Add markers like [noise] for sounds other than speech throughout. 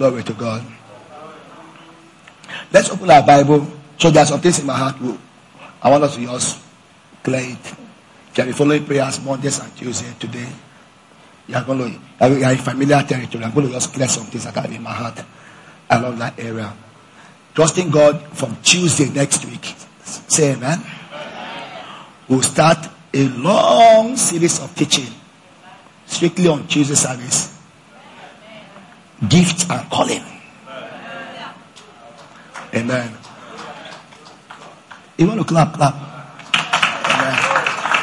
Glory to God. Let's open our Bible. So there's some things in my heart. I want us to just clear it. Shall be following prayers Mondays and Tuesday today. You are going to, you are in familiar territory. I'm going to just clear some things that are in my heart along that area. Trusting God from Tuesday next week. Say amen. We'll start a long series of teaching strictly on Tuesday service. Gifts and calling. Amen. You want to clap, clap. Amen.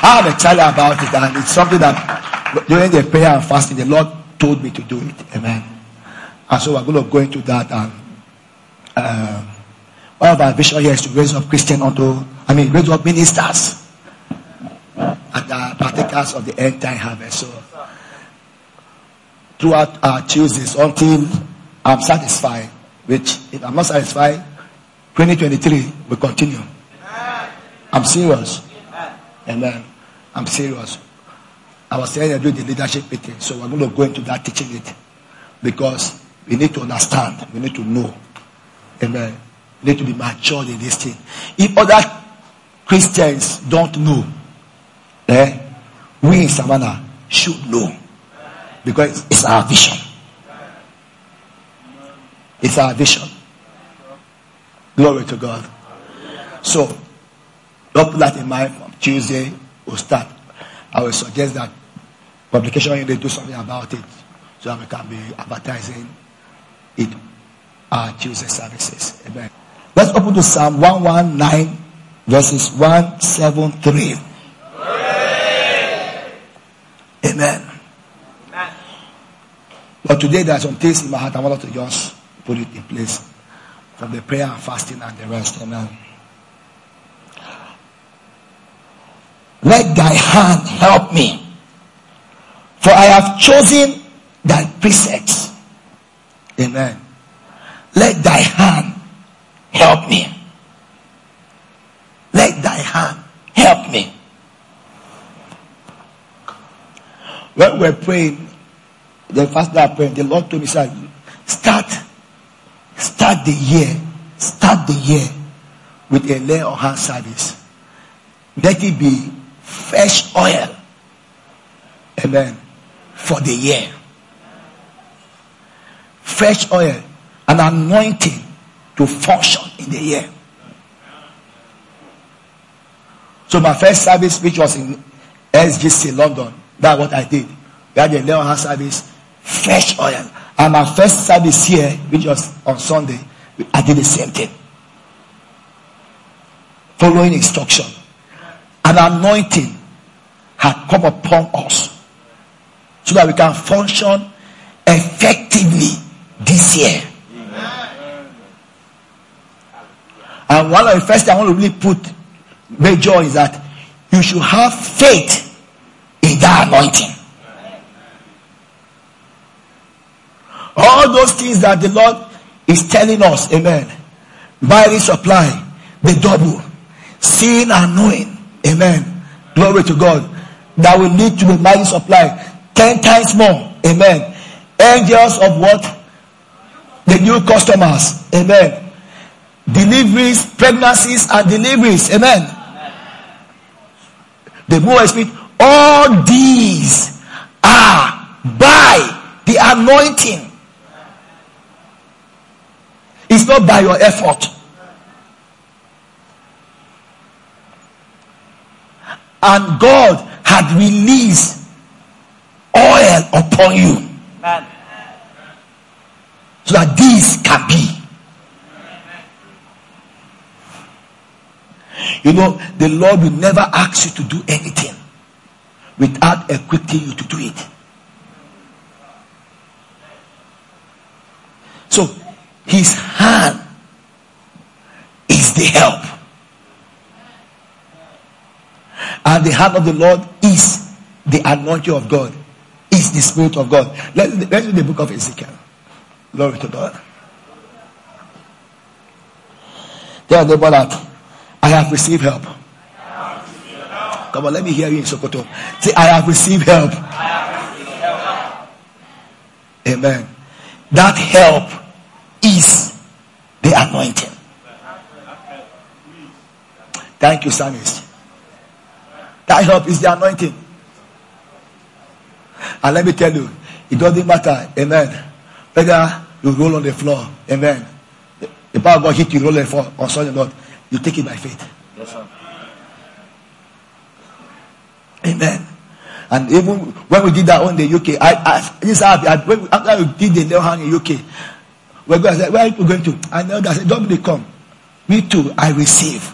I'm excited about it, and it's something that during the prayer and fasting, the Lord told me to do it. Amen. And so we're going to go into that. And uh, one of our vision here is to raise up Christian unto, I mean, raise up ministers and the partakers of the end time harvest. So throughout our Tuesdays until I'm satisfied, which if I'm not satisfied, 2023 will continue. I'm serious. And then I'm serious. I was saying I do the leadership meeting, so we're going to go into that teaching it because we need to understand, we need to know. Amen. We need to be mature in this thing. If other Christians don't know, eh, we in Savannah should know because it's our vision. It's our vision. Glory to God. So, don't put that in mind. from Tuesday we'll start. I will suggest that publication they do something about it so that we can be advertising it our Tuesday services. Amen. Let's open to Psalm 119 verses 173. Amen. But today there are some things in my heart I want to just put it in place from the prayer and fasting and the rest. Amen. Let thy hand help me, for I have chosen thy precepts. Amen. Let thy hand help me. Let thy hand help me. When we're praying, the first day I prayed, the Lord told me, start Start the year. Start the year with a lay on hand service. Let it be fresh oil. Amen. For the year. Fresh oil. An anointing to function in the year. So my first service, which was in SGC London, that's what I did. We had a lay on hand service, fresh oil. And my first service here, which was on Sunday, I did the same thing. Following instruction. An anointing had come upon us so that we can function effectively this year. And one of the first things I want to really put major is that you should have faith in that anointing. All those things that the Lord is telling us, amen. By the supply, the double. Seeing and knowing, amen. Glory to God. That will lead to the mighty supply. Ten times more, amen. Angels of what? The new customers, amen. Deliveries, pregnancies, and deliveries, amen. The more I speak, all these are by the anointing it's not by your effort. And God had released oil upon you. So that this can be. You know, the Lord will never ask you to do anything without equipping you to do it. So his hand is the help. And the hand of the Lord is the anointing of God, is the Spirit of God. Let's, let's read the book of Ezekiel. Glory to God. Tell the that I have received help. Come on, let me hear you in Sokoto. Say, I have received help. Have received help. Amen. That help is the anointing. Thank you, psalmist. That help is the anointing. And let me tell you, it doesn't matter, amen, whether you roll on the floor, amen. The power of God hit you, roll on the floor, or something not, you take it by faith. Yes, sir. Amen. And even when we did that on the UK, I, I this I, when we, after we did the little hand in UK, we're going. say, where are you going to? I know that. I said, don't be come. Me too. I receive.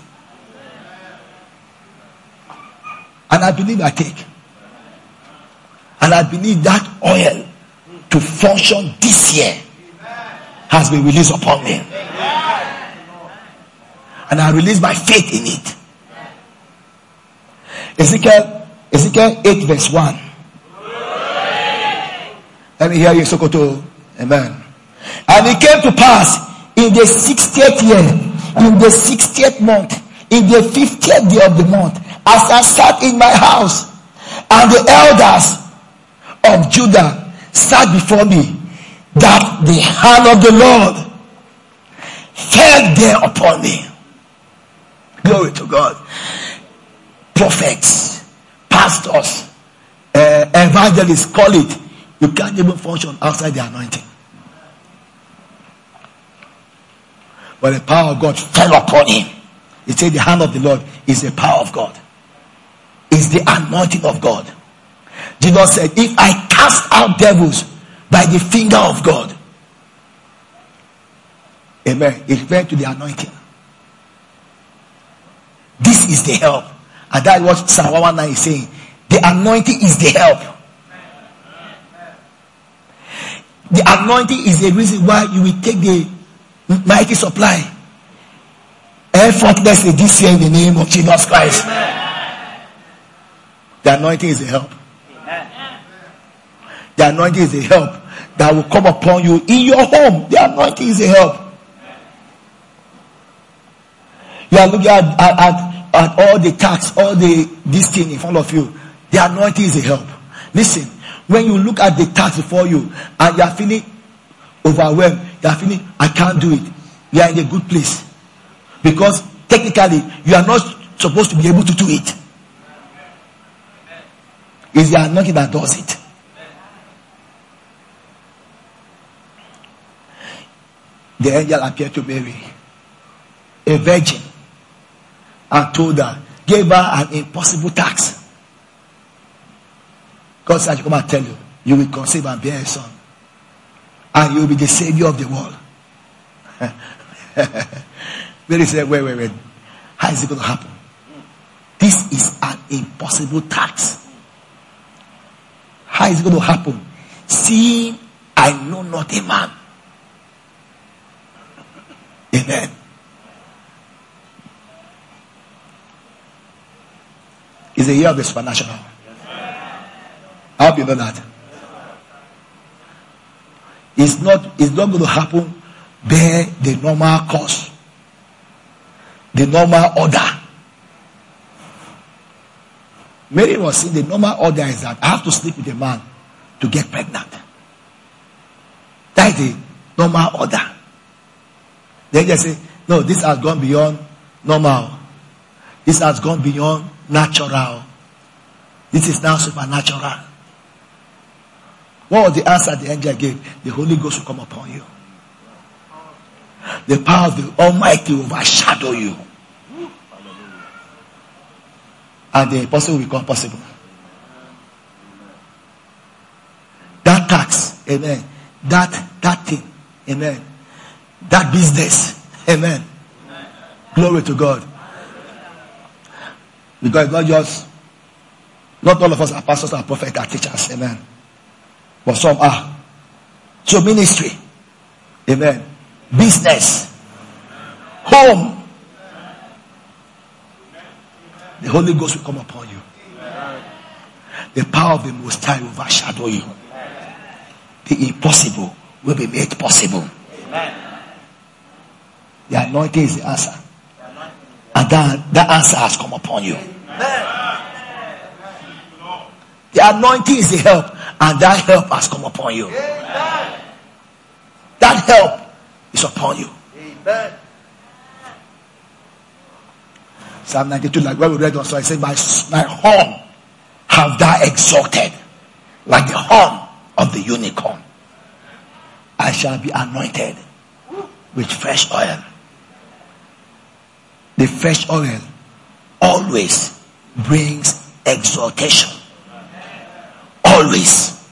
And I believe I take. And I believe that oil to function this year has been released upon me. And I release my faith in it. Ezekiel, Ezekiel 8 verse 1. Let me hear you, Sokoto. Amen. And it came to pass in the 60th year, in the 60th month, in the 50th day of the month, as I sat in my house, and the elders of Judah sat before me, that the hand of the Lord fell there upon me. Glory to God. Prophets, pastors, uh, evangelists, call it. You can't even function outside the anointing. But the power of God fell upon him. He said the hand of the Lord is the power of God. Is the anointing of God. Jesus said, if I cast out devils by the finger of God. Amen. It went to the anointing. This is the help. And that's what Psalm 119 is saying. The anointing is the help. The anointing is the reason why you will take the mighty supply. Effortlessly this year in the name of Jesus Christ. The anointing is a help. The anointing is a help that will come upon you in your home. The anointing is a help. You are looking at, at, at, at all the tax, all the this thing in front of you. The anointing is a help. Listen, when you look at the tax before you and you are feeling overwhelmed, you are feeling, I can't do it. You are in a good place. Because technically, you are not supposed to be able to do it. It's the anointing that does it. The angel appeared to Mary, a virgin, and told her, gave her an impossible task. God said, I come and tell you, you will conceive and bear a son and you'll be the savior of the world. [laughs] Mary said, wait, wait, wait. How is it going to happen? This is an impossible task. How is it going to happen? Seeing I know not a man. Amen. It's a year of the supernatural. I hope you know that. It's not, it's not going to happen by the normal course. The normal order. Mary was saying the normal order is that I have to sleep with a man to get pregnant. That is the normal order. Then they say, no, this has gone beyond normal. This has gone beyond natural. This is now supernatural. What was the answer the angel gave? The Holy Ghost will come upon you. The power of the Almighty will overshadow you. And the impossible will become possible. That tax, amen. That that thing, amen. That business, amen. Glory to God. Because not just, not all of us are pastors, are prophets, are teachers, amen. But some are. So ministry. Amen. Business. Home. The Holy Ghost will come upon you. The power of the Most High will overshadow you. The impossible will be made possible. The anointing is the answer. And that, that answer has come upon you. The anointing is the help, and that help has come upon you. That help is upon you. Amen. Psalm 92, like where we read also, I said, My, my horn have thou exalted, like the horn of the unicorn. I shall be anointed with fresh oil. The fresh oil always brings exaltation. Always.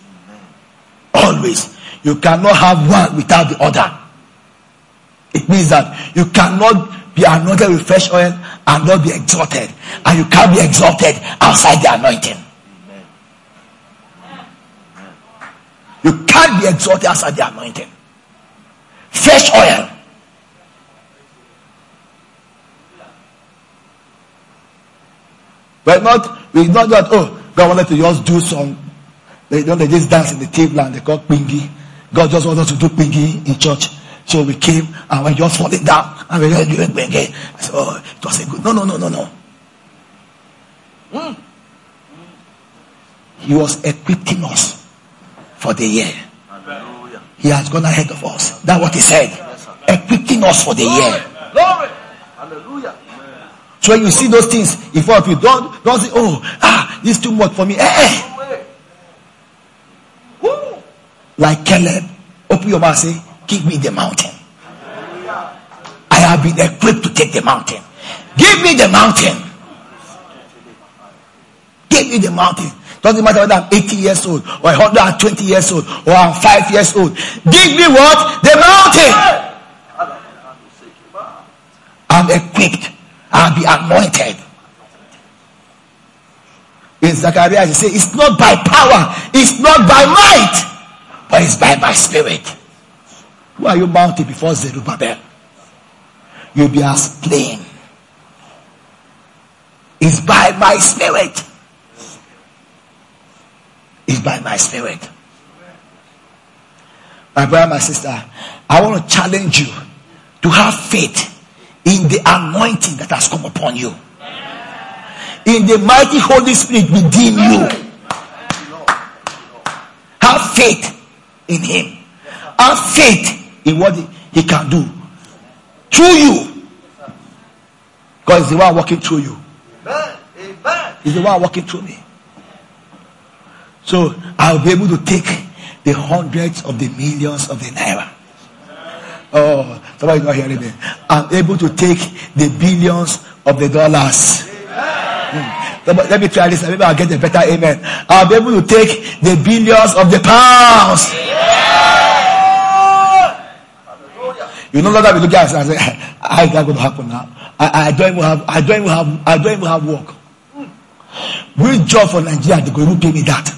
Always. You cannot have one without the other. It means that you cannot be anointed with fresh oil and not be exalted. And you can't be exalted outside the anointing. You can't be exalted outside the anointing. Fresh oil. But not, we not that, oh, God wanted to just do some, they don't they just dance in the table and they call pingy. God just wants us to do pingy in church. So we came and we just falling down and we just doing pingy. So it was a good, no, no, no, no, no. Mm. He was equipping us for the year. Hallelujah. He has gone ahead of us. That's what he said. Equipping us for the year. Glory. Hallelujah. So when you see those things if you, don't, don't say, oh, ah, this is too much for me. Eh, eh. Like Caleb, open your mouth say, give me the mountain. I have been equipped to take the mountain. Give me the mountain. Give me the mountain. Doesn't matter whether I'm 80 years old or 120 years old or I'm 5 years old. Give me what? The mountain. I'm equipped. I'll be anointed. In Zechariah, he says, It's not by power, it's not by might, but it's by my spirit. Who are you mounting before Zerubbabel? You'll be as plain. It's by my spirit. It's by my spirit. My brother, my sister, I want to challenge you to have faith in the anointing that has come upon you. In the mighty Holy Spirit within you. Have faith in Him. Have faith in what He can do through you. God is the one walking through you. He's the one walking through me. So I'll be able to take the hundreds of the millions of the naira Oh, somebody's not hearing me. I'm able to take the billions of the dollars. Hmm. Let me try this. Maybe I'll get a better amen. I'll be able to take the billions of the pounds. You no longer be looking at and say, how is that going to happen now? I, I don't even have, I don't even have, I don't even have work. Which job for Nigeria they going to pay me that?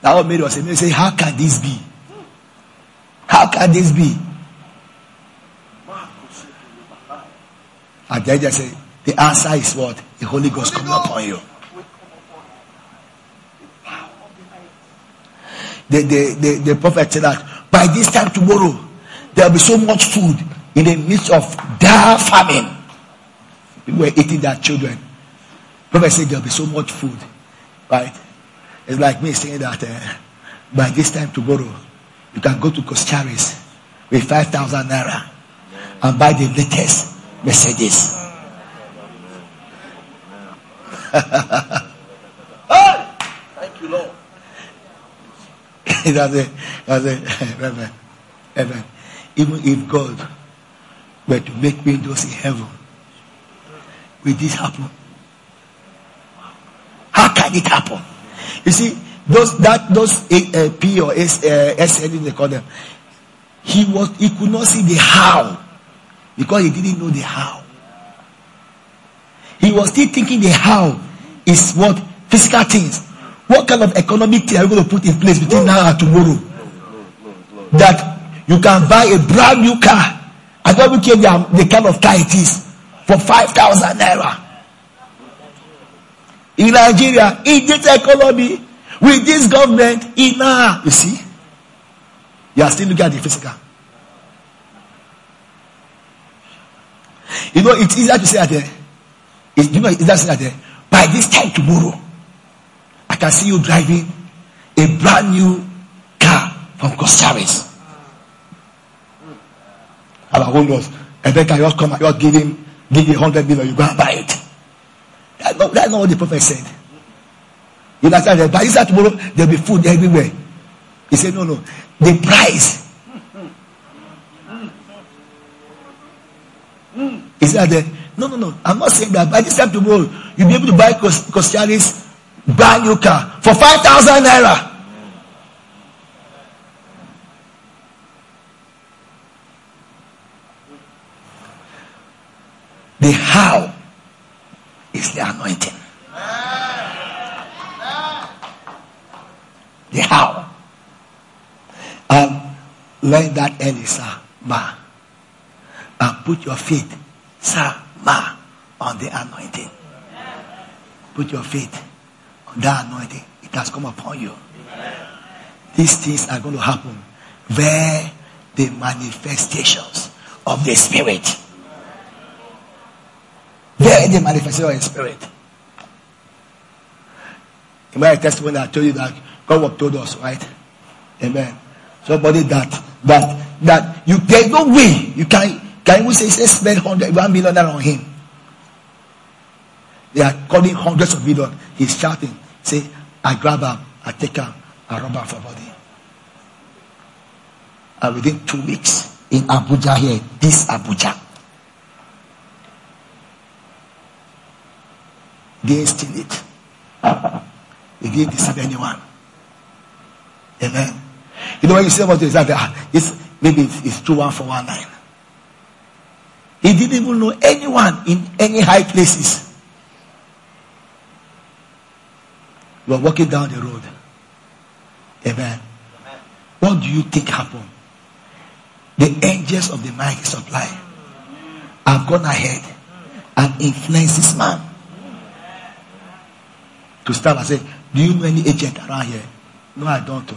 That what made us say, how can this be? How can this be? And then just say, the answer is what? The Holy Ghost coming upon you. The, the, the, the prophet said that by this time tomorrow, there will be so much food in the midst of dire famine. People were eating their children. Prophet said there will be so much food. Right? It's like me saying that uh, by this time tomorrow, you can go to Coscharis with 5,000 naira and buy the latest Mercedes. [laughs] Thank you, Lord. [laughs] that's it. That's it. [laughs] Reverend. Reverend. Even if God were to make windows in heaven, will this happen? How can it happen? You see, those that those uh, P or S, uh, SN they call them. He was he could not see the how because he didn't know the how. He was still thinking the how is what physical things. What kind of economic thing are you going to put in place between now and tomorrow? That you can buy a brand new car. I don't care the, the kind of car it is for five thousand naira. In Nigeria, in this economy, with this government, enough. You see? You are still looking at the physical. You know, it's easier to say that, uh, it's, you know, it's easier to say that uh, by this time tomorrow, I can see you driving a brand new car from Coscharis. Hmm. Our own laws. And then can just come and just give him, give you 100 million, you go and buy it. That's not, that's not what the prophet said. You understand? That? By this time tomorrow, there'll be food everywhere. He said, no, no. The price. Hmm. Hmm. He said, no, no, no. I'm not saying that. By this time tomorrow, you'll be able to buy Coscharis brand new car for 5,000 naira. The how is the anointing. The how. Um, and learn that early, sir, ma. And put your faith, sir, on the anointing. Put your faith on that anointing. It has come upon you. These things are going to happen where the manifestations of the Spirit there the manifestation of the Spirit. In my testimony, I told you that God told us, right? Amen. Somebody that that that you there's no way you can can even say, say spend hundred one million on him. They are calling hundreds of millions. He's shouting, say, I grab him, I take him, I rob him for body. And within two weeks in Abuja here, this Abuja, They steal it. [laughs] They didn't deceive anyone. Amen. You know when you say about this, ah, it's, maybe it's, it's two one four one nine. He didn't even know anyone in any high places. You are walking down the road. Amen. Amen. What do you think happened? The angels of the mighty supply have gone ahead and influenced this man to stand and say, Do you know any agent around here? No, I don't.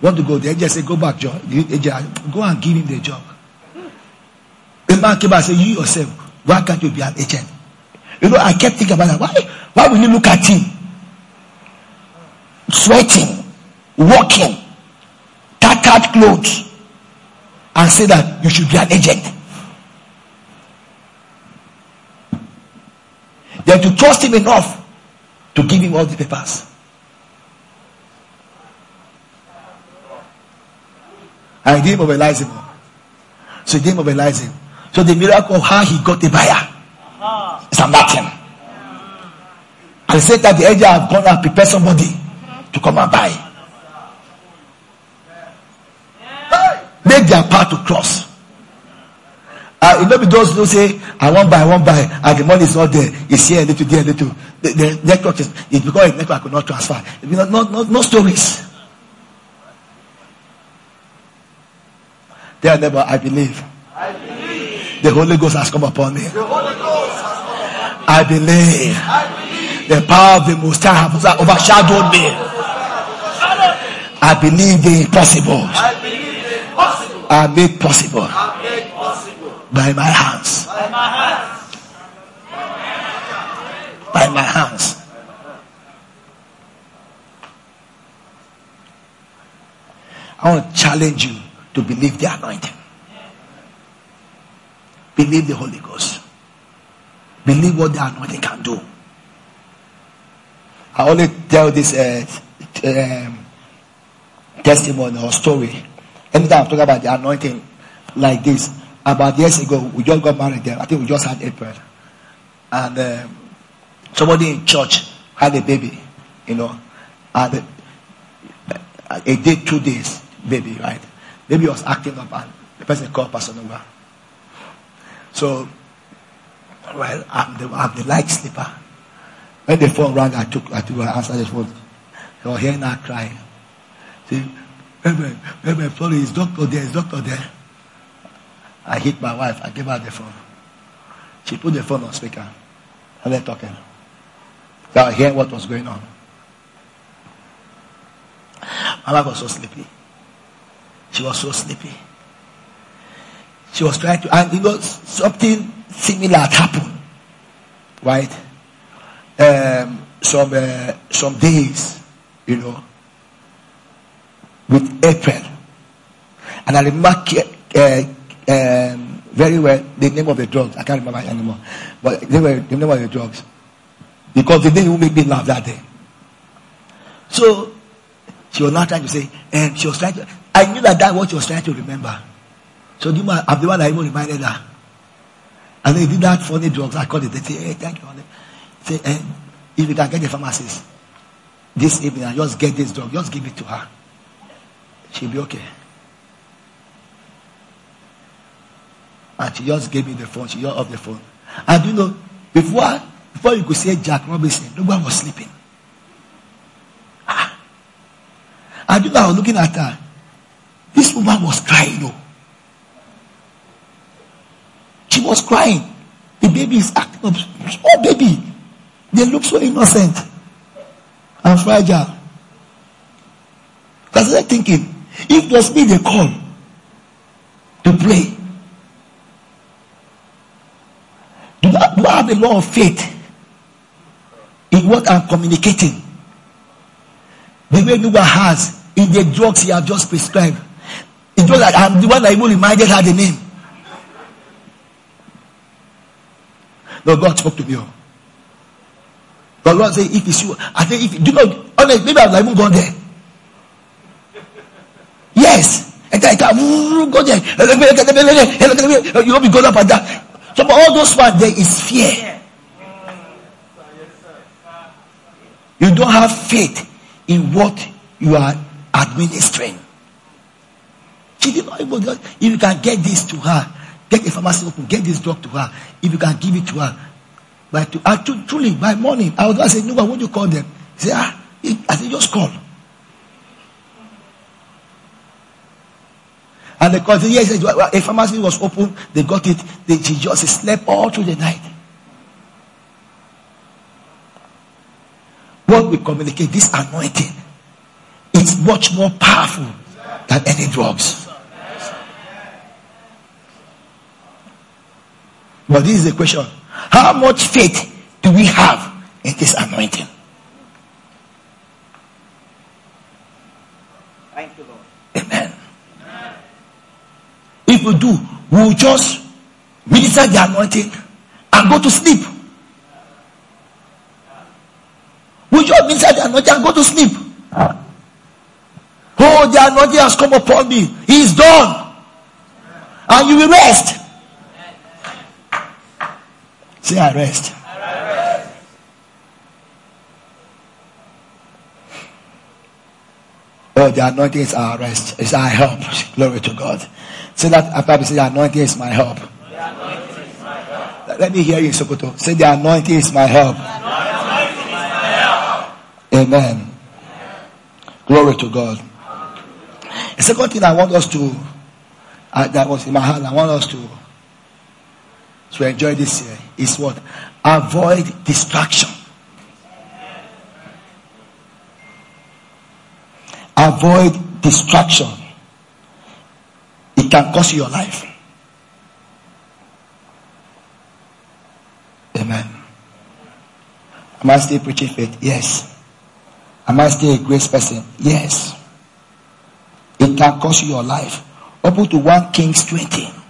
Want to go? The agent say, Go back, John. Agent, go and give him the job. The man came and said, You yourself, why can't you be an agent? You know, I kept thinking about that. Why, why will you look at him? Sweating, walking, tattered clothes, and say that you should be an agent. Then to trust him enough to give him all the papers. He didn't mobilize him. So he didn't mobilize him. So the miracle of how he got the buyer is a. And he said that the angel have gone and prepared somebody to come and buy. Make their path to cross. Uh, it may be those who say, I won't buy, I won't buy, and the money is not there. It's here, a little, there, a little. The, the network is, it's because the network could not transfer. No, no, no, stories. There, never, I believe. I believe. The Holy Ghost has come upon me. The Holy Ghost has come. I believe. I believe. The power of the Most High has overshadowed me. I believe the impossible. I believe the impossible. I made possible. I made by. By my hands. By my hands. I want to challenge you to believe the anointing. Believe the Holy Ghost. Believe what the anointing can do. I only tell this uh, um, testimony or story. Anytime I'm talking about the anointing like this, about years ago, we just got married there. I think we just had April. And um, somebody in church had a baby, you know. And a day, two days, baby, right? Baby was acting up and the person called Pastor Nova. So, well, I'm the, I'm the light sleeper. When the phone rang, I took, I took, I answered the phone. I was hearing her crying. See, Reverend, Reverend, sorry, is doctor there, is doctor there. I hit my wife. I gave her the phone. She put the phone on speaker. And they're talking. They were hearing what was going on. My wife was so sleepy. She was so sleepy. She was trying to, and you know, something similar had happened. Right? Um, some, uh, some days, you know, with April. And I remember uh, um, very well the name of the drugs. I can't remember anymore. But they were the name of the drugs. Because the day who make me laugh that day. So she was not trying to say, and she was trying to I knew that that was what she was trying to remember. So man, I'm the one that even reminded her. And they did that funny drugs. I called it. They say, hey, thank you. Say, hey, if you can get the pharmacist this evening and just get this drug, just give it to her. She'll be okay. And she just gave me the phone. She got off the phone. And you know, before before you could say Jack Robinson, nobody was sleeping. Ah. And you know, I was looking at her. This woman was crying. Oh. Was crying. The baby is acting up. Um, small baby. They look so innocent and fragile. That's Because I'm thinking, if it was me they call to pray, do I, do I have a lot of faith in what I'm communicating? The way Nuba has in the drugs he has just prescribed. It was like I'm the one that even reminded her the name. No, God spoke to me. The Lord said, if it's you, I think if do not, know, honestly, maybe I've not even gone there. Yes. And I can go there. You will be going up and down. So, but all those ones, there is fear. You don't have faith in what you are administering. She did not even, if you can get this to her, get a pharmacy open, get this drug to her, if you can give it to her, by to, uh, truly by morning, I was I said, no, what do you call them? He said, ah, I said, just call. And the call, yes, a pharmacy was open, they got it, they, she just slept all through the night. What we communicate, this anointing, is much more powerful than any drugs. But this is the question. How much faith do we have in this anointing? Thank you, Lord. Amen. If we do, we'll just minister the anointing and go to sleep. We just minister the anointing and go to sleep. Oh, the anointing has come upon me. He is done. And you will rest. Say, I rest. Oh, the anointing is our rest. It's our help. Glory to God. Say that after me say, the anointing is my help. Let me hear you, Sokoto. Say, the anointing is my help. Amen. Glory to God. The second thing I want us to, uh, that was in my heart, I want us to to enjoy this year is what? Avoid distraction. Avoid distraction. It can cost you your life. Amen. Am I still preaching faith? Yes. Am I still a grace person? Yes. It can cost you your life. Open to 1 Kings 20.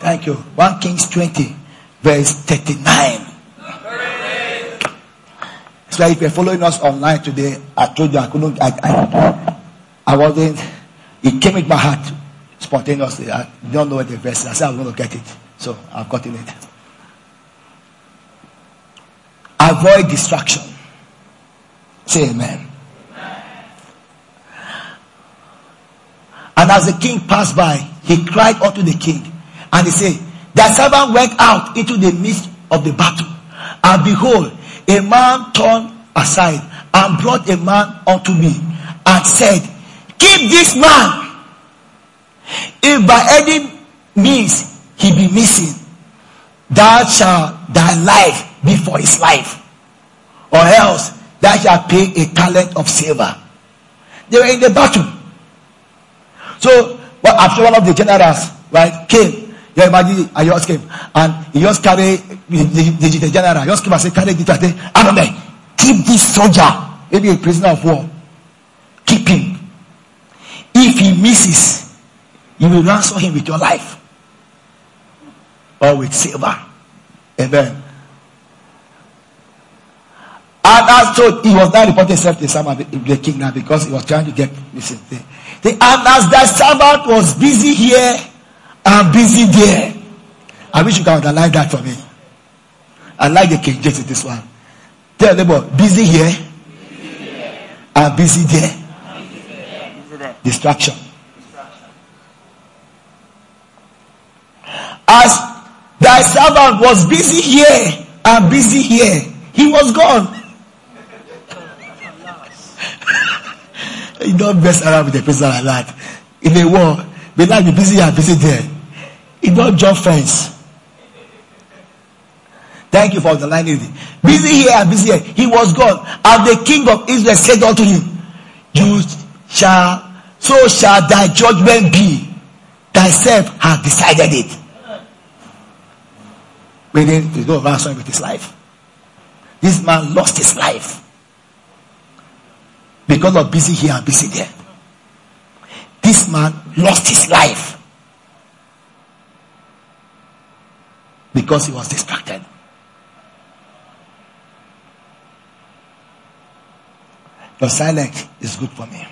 Thank you. 1 Kings 20, verse 39. So if you're following us online today, I told you I couldn't, I, I, I wasn't, it came in my heart spontaneously. I don't know what the verse is. I said I'm going to get it. So I've gotten it. Avoid distraction. Say amen. And as the king passed by, he cried unto the king and he said, The servant went out into the midst of the battle. And behold, a man turned aside and brought a man unto me and said, Keep this man. If by any means he be missing, thou shalt thy life be for his life. Or else thou shalt pay a talent of silver. They were in the battle. So, well, after one of the generals, right, came you imagine I just came and he just carry the, the, the general, just came and say, carry this, I don't. Keep this soldier, maybe a prisoner of war. Keep him. If he misses, You will ransom him with your life or with silver. Amen. And as so he was not reporting himself to Sama, the king now because he was trying to get this thing. The, and as the servant was busy here and busy there. I wish you can underline that for me. I like the King James this one. Tell busy here, busy here. and busy there. Distraction. As thy servant was busy here and busy here, he was gone. [laughs] you don't mess around with a person like that. In a war, they like be busy and busy there. Don't jump fence. Thank you for underlining it. Busy here busy here. He was gone. And the king of Israel said unto him, You shall, so shall thy judgment be. Thyself has decided it. Meaning, there's no ransom with his life. This man lost his life because of busy here and busy there. This man lost his life because he was distracted. Your silence is good for me.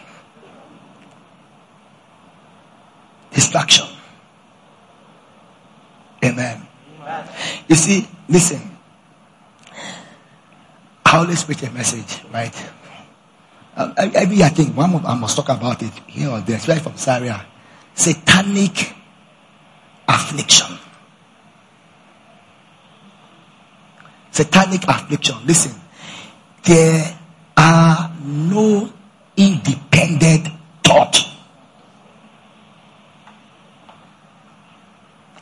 Distraction. Amen. You see, listen. I always preach a message, right? Um, every I think one I must talk about it here or there, especially from Syria. Satanic affliction. Satanic affliction. Listen, there are no independent thought.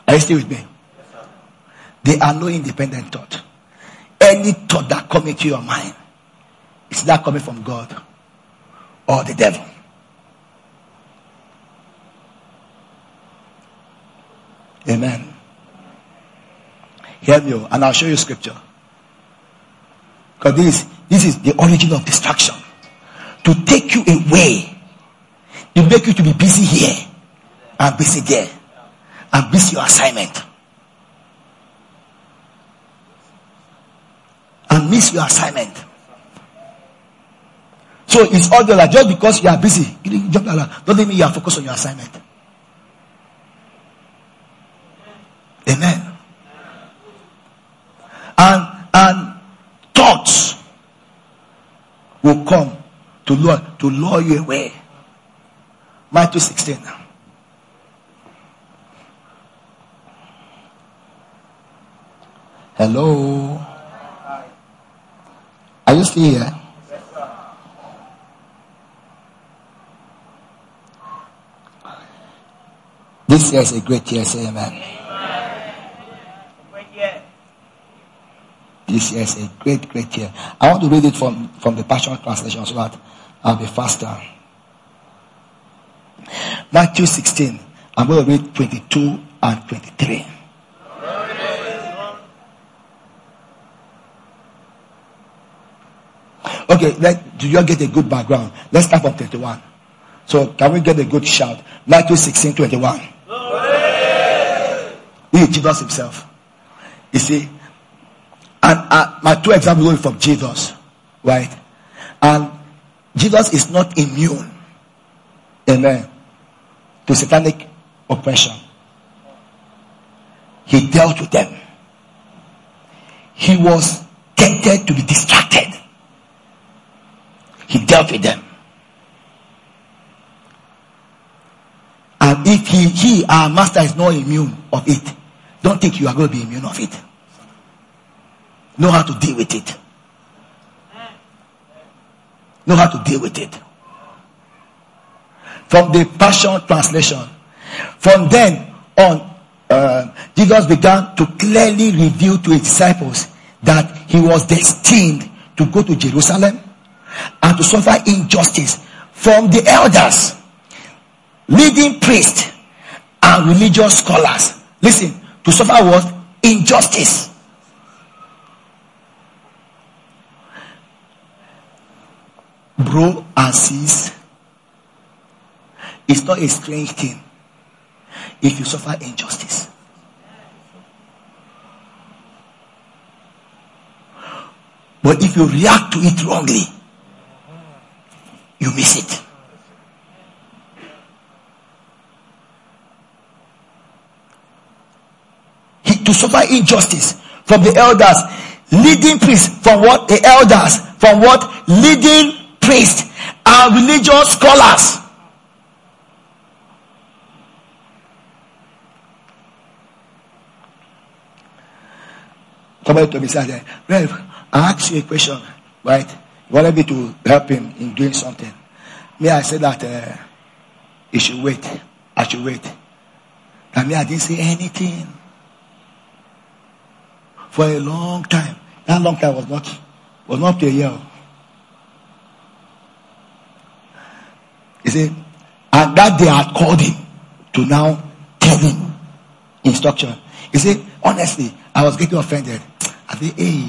Are you still with me? Yes, there are no independent thought. Any thought that comes into your mind is not coming from God or the devil. Amen. Hear me, oh, and I'll show you scripture. Because this, this is the origin of distraction. To take you away. To make you to be busy here and busy there. And miss your assignment. And miss your assignment. So it's all the like just because you are busy, doesn't mean you are focused on your assignment. Amen. And and thoughts will come to lure, to lure you away. Matthew 16 Hello. Are you still here? This year is a great year, say amen. This year is a great, great year. I want to read it from, from the Passion Translation so that I'll be faster. Matthew 16. I'm going to read 22 and 23. Okay, let, do you get a good background? Let's start from 21. So can we get a good shout? Matthew 16, 21. He Jesus himself. You see, and uh, my two examples going from Jesus, right? And Jesus is not immune, amen, to satanic oppression. He dealt with them. He was tempted to be distracted. He dealt with them. And if he, he, our master, is not immune of it, don't think you are going to be immune of it know how to deal with it. Know how to deal with it. From the Passion Translation. From then on, uh, Jesus began to clearly reveal to his disciples that he was destined to go to Jerusalem and to suffer injustice from the elders, leading priests, and religious scholars. Listen, to suffer what? Injustice. Bro and sis it's not a strange thing if you suffer injustice. But if you react to it wrongly, you miss it. He, to suffer injustice from the elders, leading priests from what the elders, from what leading priests and religious scholars. Somebody told me, said, Rev, I asked you a question, right? You wanted me to help him in doing something. Me, I said that uh, he should wait. I should wait. And me, I didn't say anything. For a long time. That long time was not, was not a year. He said, and that they had called him to now tell him instruction. He said, honestly, I was getting offended. I said, hey,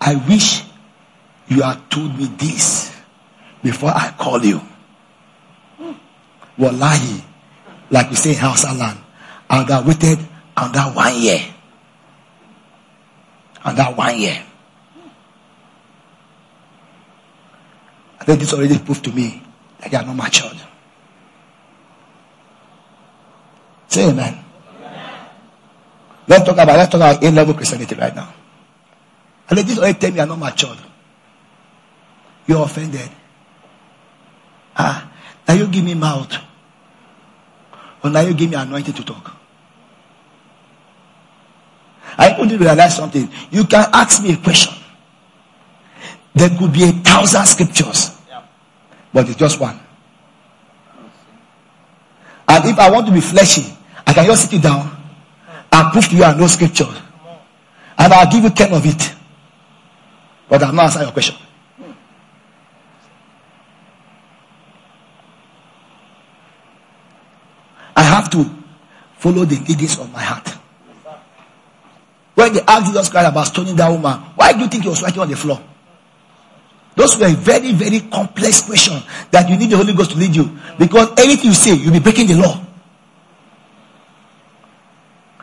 I wish you had told me this before I call you. Wallahi, like we say in Hausa land, I have waited on that one year. That one year. I think this already proved to me that you are not matured. Say amen. Let's talk about let's talk about A-level Christianity right now. And this already tell me I'm not matured. You're offended. Ah, now you give me mouth. Or now you give me anointing to talk. I only realize something. You can ask me a question. There could be a thousand scriptures. But it's just one. And if I want to be fleshy, I can just sit you down and prove to you I know scripture. And I'll give you 10 of it. But I'm not answering your question. I have to follow the leadings of my heart. When they asked Jesus Christ about stoning that woman, why do you think he was writing on the floor? Those were very, very complex questions that you need the Holy Ghost to lead you. Because anything you say, you'll be breaking the law.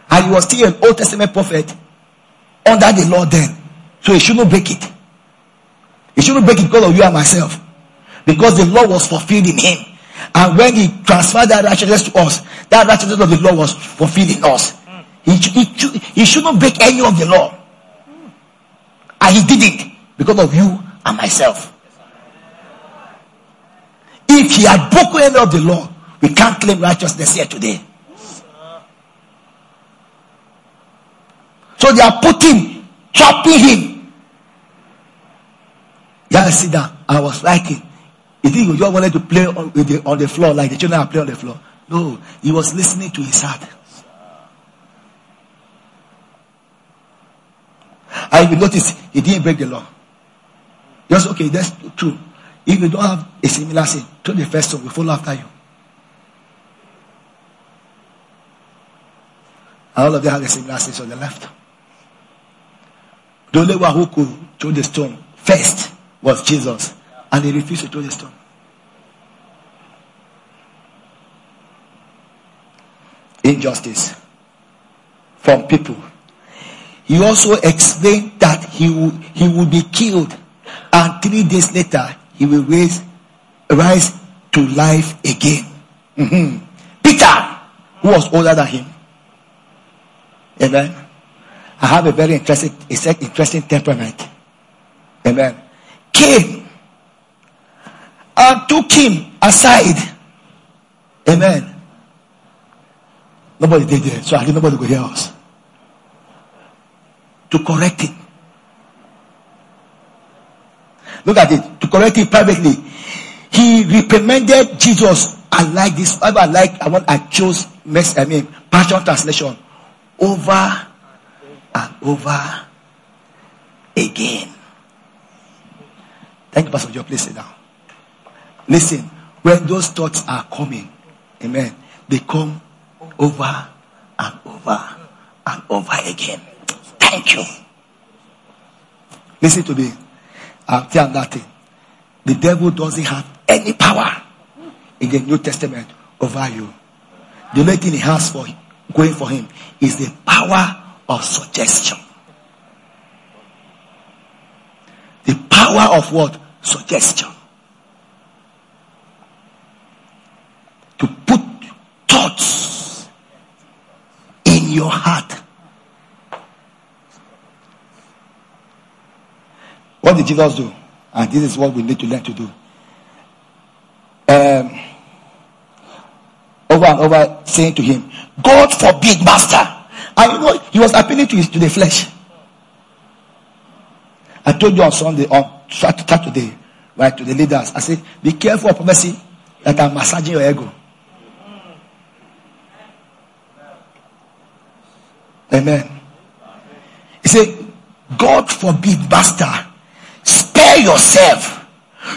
And he was still an Old Testament prophet under the law then. So he shouldn't break it. He shouldn't break it because of you and myself. Because the law was fulfilled in him. And when he transferred that righteousness to us, that righteousness of the law was fulfilled in us. He, he, he shouldn't break any of the law. And he did it because of you and myself. If he had broken any of the law, we can't claim righteousness here today. So they are putting, chopping him. Yeah, sit down. I was writing. You think he just wanted to play on the, on the floor like the children are playing on the floor? No, he was listening to his heart. I will notice he didn't break the law. Just okay, that's true. If you don't have a similar sin, to the first one, we follow after you. all of them have a similar sin on the left. The only one who could throw the stone first was Jesus. And he refused to throw the stone. Injustice from people. He also explained that he would, he would be killed and three days later, he will raise, rise to life again. Mm-hmm. Peter, who was older than him. Amen. I have a very interesting, interesting temperament. Amen. Came and took him aside. Amen. Nobody did it, so I think nobody could hear us. To correct him. Look at it. To correct it privately. He reprimanded Jesus. I like this. I like, I want, I chose, Mess, I mean, Passion Translation. Over and over again. Thank you, Pastor Joe. Please sit down. Listen, when those thoughts are coming, amen, they come over and over and over again. Thank you. Listen to me. Tell that thing. The devil doesn't have any power in the New Testament over you. The only thing he has for going for him is the power of suggestion. The power of what? Suggestion. To put thoughts in your heart. What did Jesus do? And this is what we need to learn to do. Um, over and over saying to him, God forbid, Master. And you know, he was appealing to, his, to the flesh. I told you on Sunday, on Saturday, right, to the leaders, I said, be careful of prophecy that I'm massaging your ego. Amen. He said, God forbid, Master, spare yourself.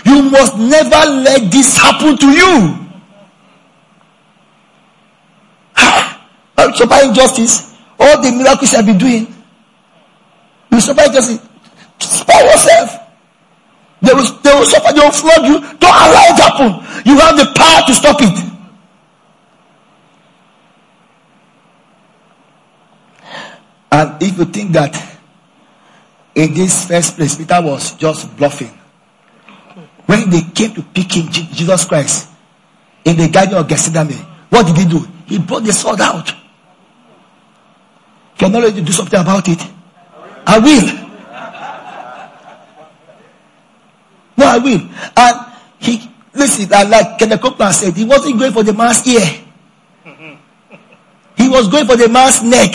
You must never let this happen to you. Suffer injustice. All the miracles I've been doing. You suffer injustice. Spare yourself. They will, they will suffer, they will flog you. Don't allow it happen. You have the power to stop it. And if you think that in this first place, Peter was just bluffing. When they came to pick him, Jesus Christ, in the garden of Gethsemane, what did he do? He brought the sword out. If you're do something about it, I will. No, I will. And he, listen, like Kenneth Copeland said, he wasn't going for the man's ear. He was going for the man's neck.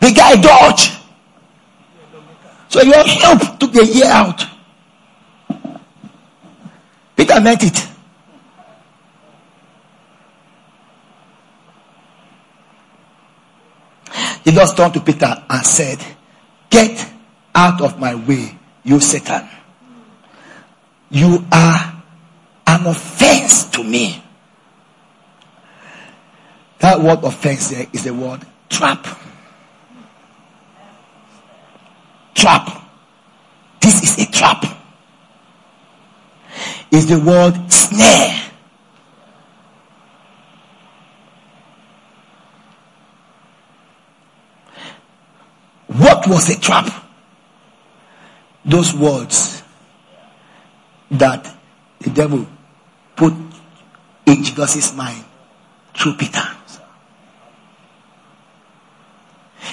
The guy dodged. So your help took the year out. Peter meant it. He just turned to Peter and said, Get out of my way, you Satan. You are an offense to me. That word offense there is the word trap. Trap. This is a trap. Is the word snare. What was a trap? Those words that the devil put in Jesus' mind through Peter.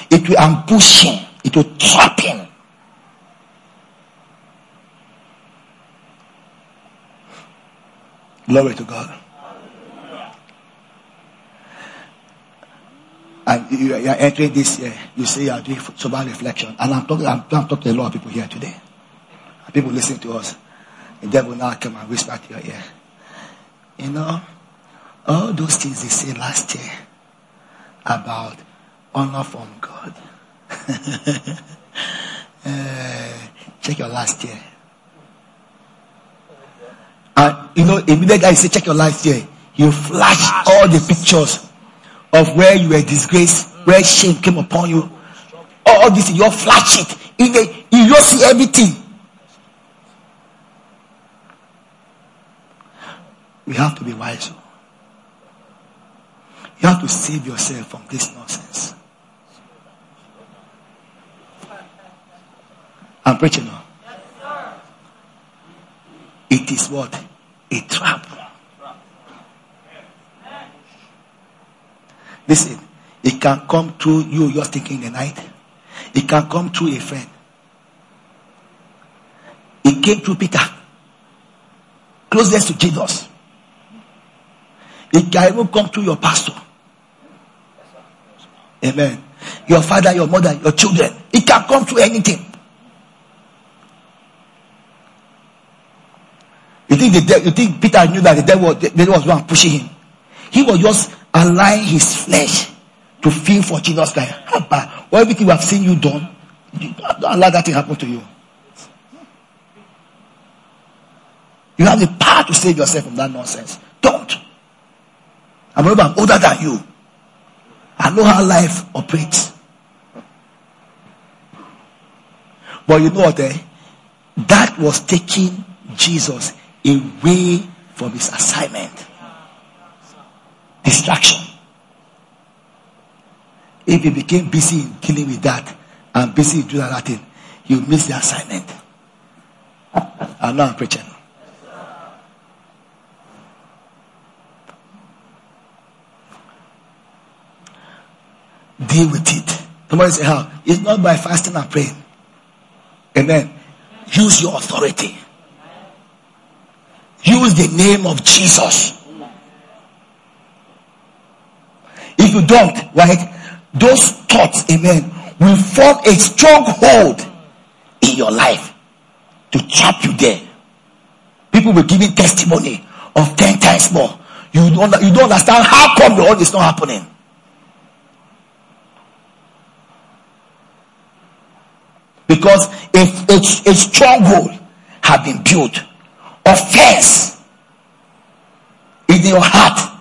It will ambush him. It will trap him. Glory to God. And you are entering this year, you say you are doing sober reflection. And I'm talking, I'm, I'm talking to a lot of people here today. People listening to us. The devil now come and whisper to your ear. You know, all those things they said last year about honor from God. uh, [laughs] check your last year. And you know, immediately guy say check your life year, you flash all the pictures of where you were disgraced, where shame came upon you. All this, you flash it. The, you don't see everything. We have to be wise. Oh. You have to save yourself from this nonsense. I'm preaching now. It is what? A trap. Listen, it can come through you you're thinking the night. It can come through a friend. It came through Peter. Closest to Jesus. It can even come through your pastor. Amen. Your father, your mother, your children. It can come through anything. You think the you think Peter knew that the devil, the devil was one pushing him? He was just allowing his flesh to feel for Jesus Christ. Well, everything we have seen you done, don't allow that to happen to you. You have the power to save yourself from that nonsense. Don't. I remember I'm older than you. I know how life operates. But you know what? Eh? That was taking Jesus away from his assignment. Distraction. if he became busy in dealing with that and busy doing that thing, will miss the assignment. I know I'm preaching. Deal with it. Somebody say how? It's not by fasting and praying. Amen. Use your authority. Use the name of Jesus. If you don't, right, those thoughts, amen, will form a stronghold in your life to trap you there. People will give you testimony of 10 times more. You don't, you don't understand how come your own is not happening. Because if a, a stronghold have been built, offense in your heart,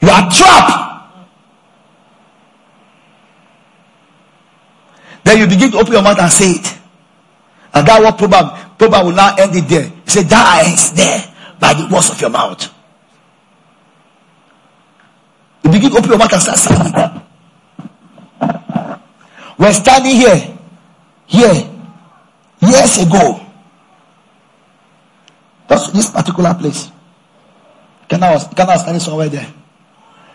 you are trapped. Then you begin to open your mouth and say it. And that what probably, probably will now end it there. He said, that ends there by the words of your mouth. You begin to open your mouth and start saying We're standing here, here, years ago. That's this particular place. Can I was, can I was standing somewhere there?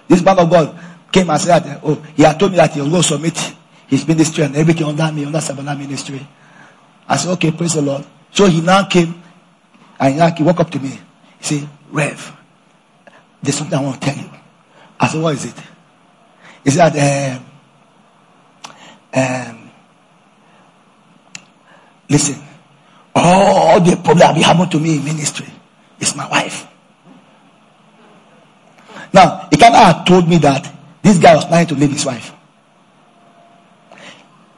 This man of God came and said, Oh, he had told me that he will go submit his ministry and everything under me, under Sabana ministry. I said, Okay, praise the Lord. So he now came and he, now, he walked up to me. He said, Rev, there's something I want to tell you. I said, What is it? He said, um, um, Listen, all the problem that happened to me in ministry is my wife. Now, he kind of told me that this guy was planning to leave his wife.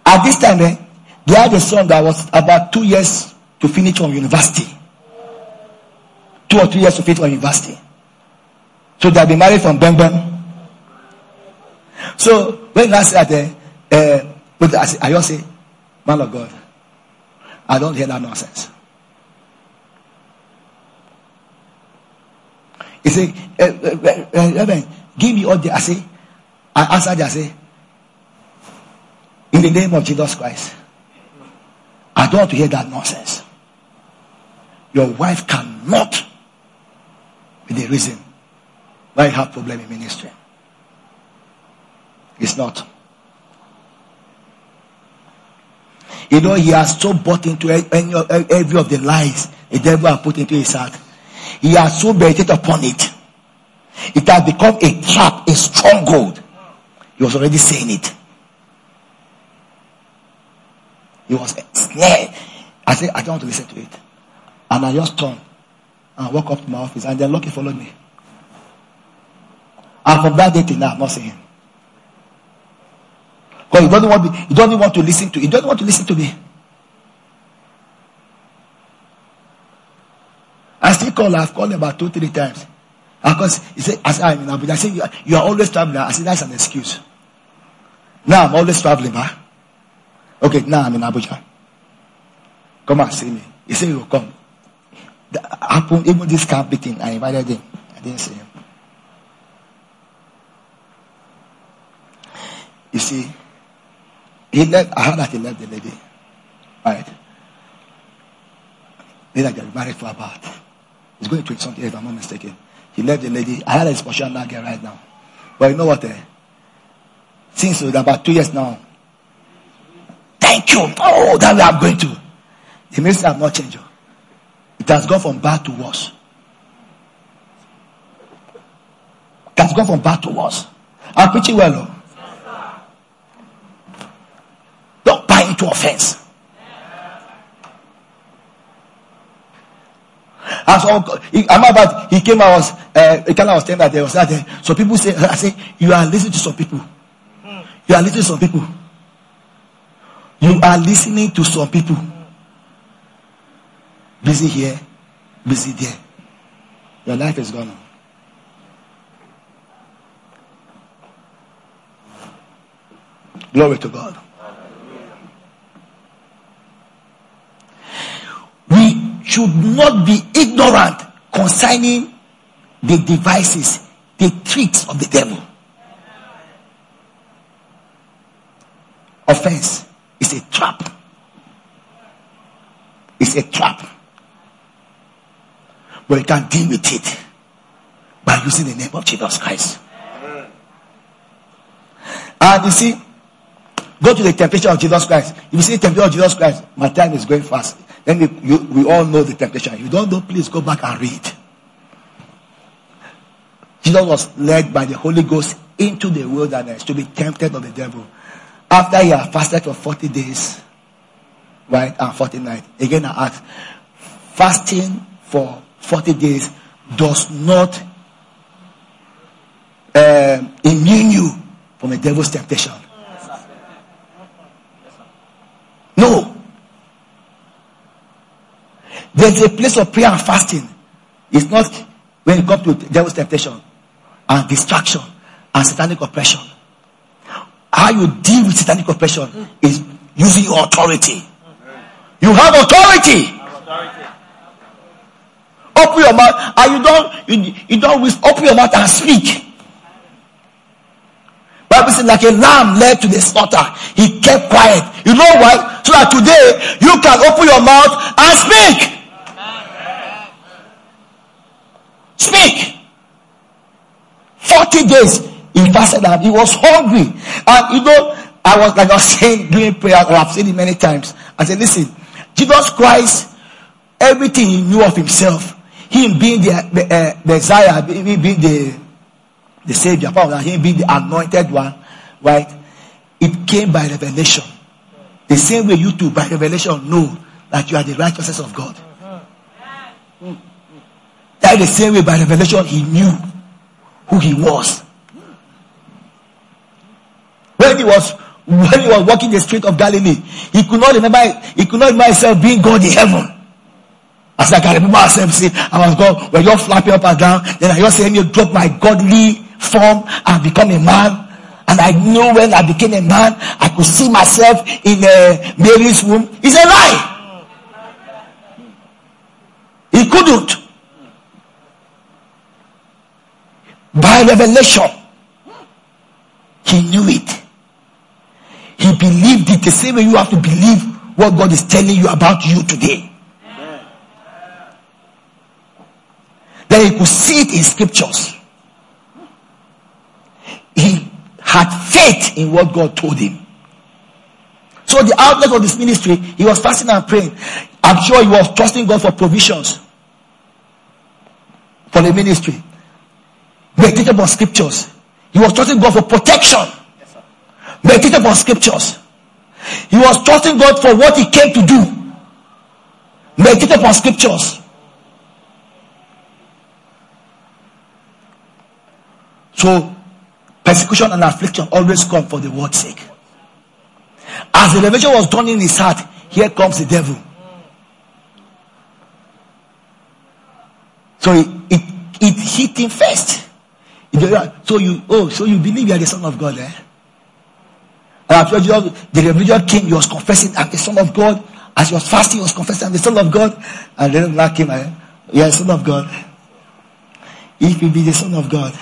At this time, eh, they had a son that was about two years to finish from university. Two or three years to finish from university. So they have been married from Bang So when I said that, uh, uh, I just say, man of God, I don't hear that nonsense. He said, uh, uh, uh, give me all the, I say, I answered, I say, in the name of Jesus Christ. I don't want to hear that nonsense. Your wife cannot be the reason why you have problem in ministry. It's not. You know, he has so bought into any, every of the lies the devil has put into his heart. He has so meditated upon it. It has become a trap, a stronghold. He was already saying it. He was snared. I said, I don't want to listen to it. And I just turned and walked up to my office and then Lucky followed me. And from that day till now, I've not seen him. Because he doesn't want me, he doesn't want to listen to he doesn't want to listen to me. I still call I've called him about two, three times. Because he said, I said, I'm in Abuja. I said, you are, you are always traveling. I said, that's an excuse. Now I'm always traveling, huh? Okay, now I'm in Abuja. Come and see me. He said you will come. The, happened, even this camp meeting, I invited him. I didn't see him. You see, he left, I heard that he left the lady. Right? Then I got married for about, he's going to 20 something if I'm not mistaken. He left the lady. I had a special nugget right now. But you know what? Eh? Since about two years now, thank you. Oh, that way I'm going to. The ministry have not changed. Oh. It has gone from bad to worse. It has gone from bad to worse. I'm preaching well. Buy offense. So he, I'm about he came. I was uh, kind of was telling that there was that. So people say, I say, you are listening to some people. You are listening to some people. You are listening to some people. Busy here, busy there. Your life is gone. Glory to God. We should not be ignorant concerning the devices, the tricks of the devil. offense is a trap. It's a trap. But you can deal with it by using the name of Jesus Christ. And you see, go to the temptation of Jesus Christ. If you see the temptation of Jesus Christ, my time is going fast. Then we, you, we all know the temptation. If you don't know, please go back and read. Jesus was led by the Holy Ghost into the wilderness to be tempted of the devil. After he had fasted for 40 days, right, and 40 nights. Again, I ask, fasting for 40 days does not um, immune you from the devil's temptation. No. There's a place of prayer and fasting. It's not when it comes to devil's temptation and distraction and satanic oppression. How you deal with satanic oppression is using your authority. You have authority. Open your mouth and you don't you, you don't open your mouth and speak. Bible says like a lamb led to the slaughter, he kept quiet. You know why? So that today you can open your mouth and speak. Speak. 40 days he fasted and he was hungry. And you know, I was like I was [laughs] saying during prayer, or I've said it many times. I said, listen, Jesus Christ, everything he knew of himself, him being the, the uh, Messiah, him being the, the Savior, him being the anointed one, right? It came by revelation. The same way you too, by revelation, know that you are the righteousness of God. That the same way by revelation he knew who he was. When he was when he was walking the street of Galilee, he could not remember he could not remember himself being God in heaven. As I can remember myself saying, I was God, when you're flapping up and down, then I just saying you drop my godly form and become a man. And I knew when I became a man, I could see myself in uh, Mary's womb. It's a lie. He couldn't. By revelation, he knew it. He believed it the same way you have to believe what God is telling you about you today. Then he could see it in scriptures. He had faith in what God told him. So the outlet of this ministry, he was fasting and praying. I'm sure he was trusting God for provisions for the ministry. Meditate upon scriptures. He was trusting God for protection. Yes, Meditate upon scriptures. He was trusting God for what he came to do. Meditate upon scriptures. So, persecution and affliction always come for the word's sake. As the revelation was done in his heart, here comes the devil. So it, it, it hit him first. So you, oh, so you believe you are the son of God, eh? And after Jesus, the revelation came, he was confessing, I'm the son of God. As he was fasting, he was confessing, I'm the son of God. And then that came, eh? You are the son of God. If you be the son of God.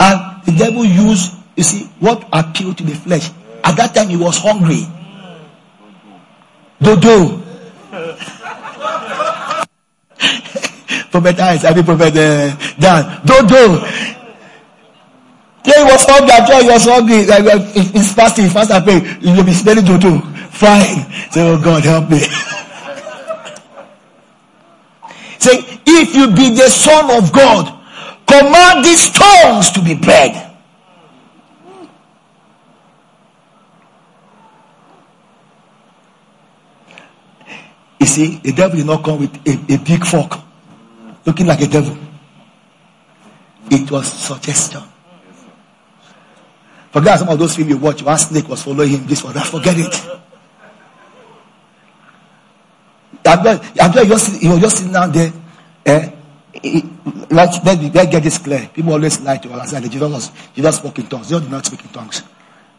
And the devil used, you see, what appealed to the flesh. At that time, he was hungry. Dodo. Prophet eyes, I mean prophet uh, Dan. Dodo. Then he was hungry. I'm sure he was hungry. Like, if he's fasting, fast and pray. You'll be smelling dodo. Fine. Say, oh God, help me. [laughs] Say, if you be the son of God, command these stones to be bread. You see, the devil did not come with a, a big fork looking like a devil. It was suggestion. Forget some of those films you watch. One snake was following him. This was that. Forget it. I'm just, I'm just, he was just sitting down there. Eh? Let, let, let get this clear. People always lie to us. Like Jesus, was, Jesus spoke in tongues. Jesus did not speak in tongues.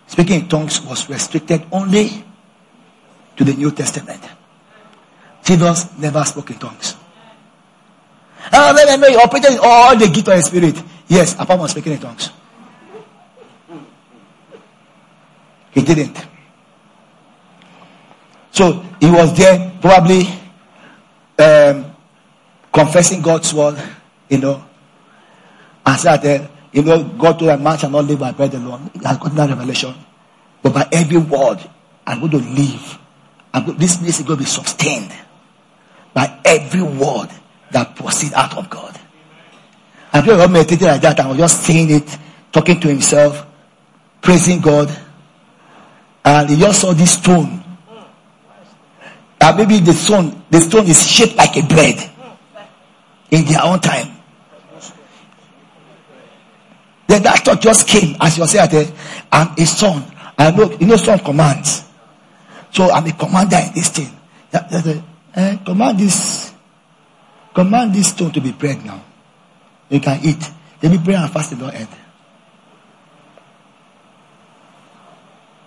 Speaking in tongues was restricted only to the New Testament. Jesus never spoke in tongues. Ah, let me know you operated all the gift of the Spirit. Yes, apart from speaking in tongues. He didn't. So he was there probably um, confessing God's word, you know, and said that, you know, God told a man shall not live by bread alone. He has gotten that revelation. But by every word, I'm going to live. Going, this place is going to be sustained by every word that proceed out of God. And people were meditating like that and was just saying it, talking to himself, praising God. And he just saw this stone. And maybe the stone, the stone is shaped like a bread in their own time. Then that thought just came as you said I'm a son. I know you know son commands. So I'm a commander in this thing. Eh, command this command this stone to be bread now. You can eat. Maybe prayer and fasting don't end.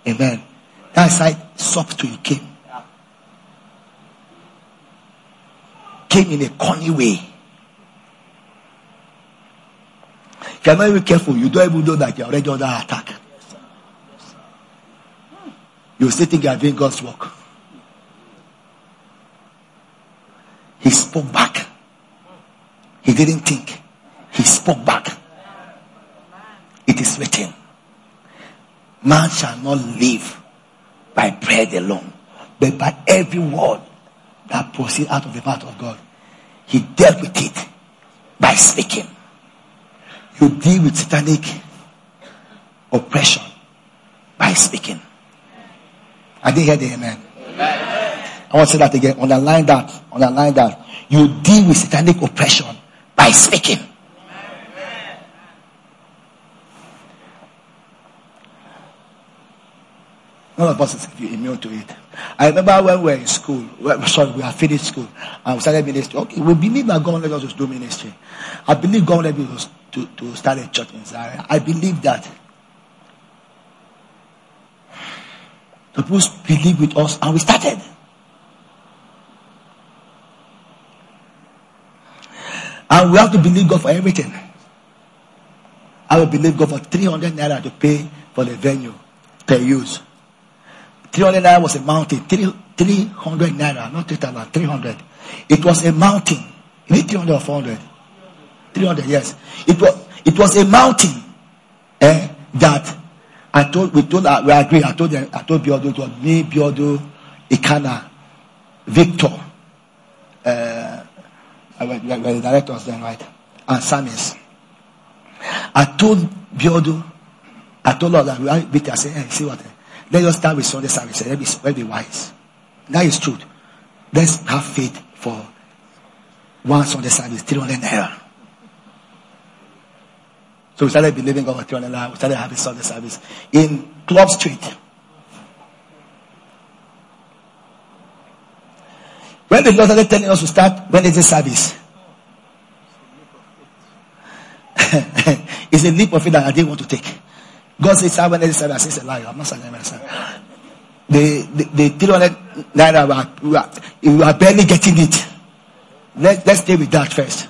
Amen. That's how soft to you came. Came in a corny way. If you're not even careful, you don't even know that you're already under attack. You still think you are doing God's work. He spoke back. He didn't think. He spoke back. It is written. Man shall not live by bread alone, but by every word that proceeds out of the mouth of God. He dealt with it by speaking. You deal with satanic oppression by speaking. I didn't hear the amen. amen. I want to say that again. Underline that. Underline that. You deal with satanic oppression by speaking. None of us is immune to it. I remember when we were in school, sorry, we had finished school and we started ministry. Okay, we believe that God let us to do ministry. I believe God let us to, to start a church in Zaria. I believe that. The people believe with us and we started. And we have to believe God for everything. I will believe God for 300 naira to pay for the venue per use. 300 naira was a mountain. 300 naira, not 300, 300. It was a mountain. You need 300 or 400? 300, yes. It was, it was a mountain eh, that I told, we told, uh, we agree. I told them, I told Biodo, it was me, Biodo, Ikana, Victor, uh, were, were the directors then, right? And Samis. I told Biodo, I told her that we Victor, I said, hey, see eh, what? Let us start with Sunday service. Eh, let me let's be wise. That is truth. Let's have faith for one Sunday service, 300 naira. So we started believing God for 300 naira. We started having Sunday service in Club Street. When the Lord started telling us to start Wednesday service, [laughs] it's a leap of faith that I didn't want to take. God says, "I when they said, I say, a lie. I'm not saying myself. The, the, the 300 naira, we are, we are barely getting it. Let, let's stay with that first.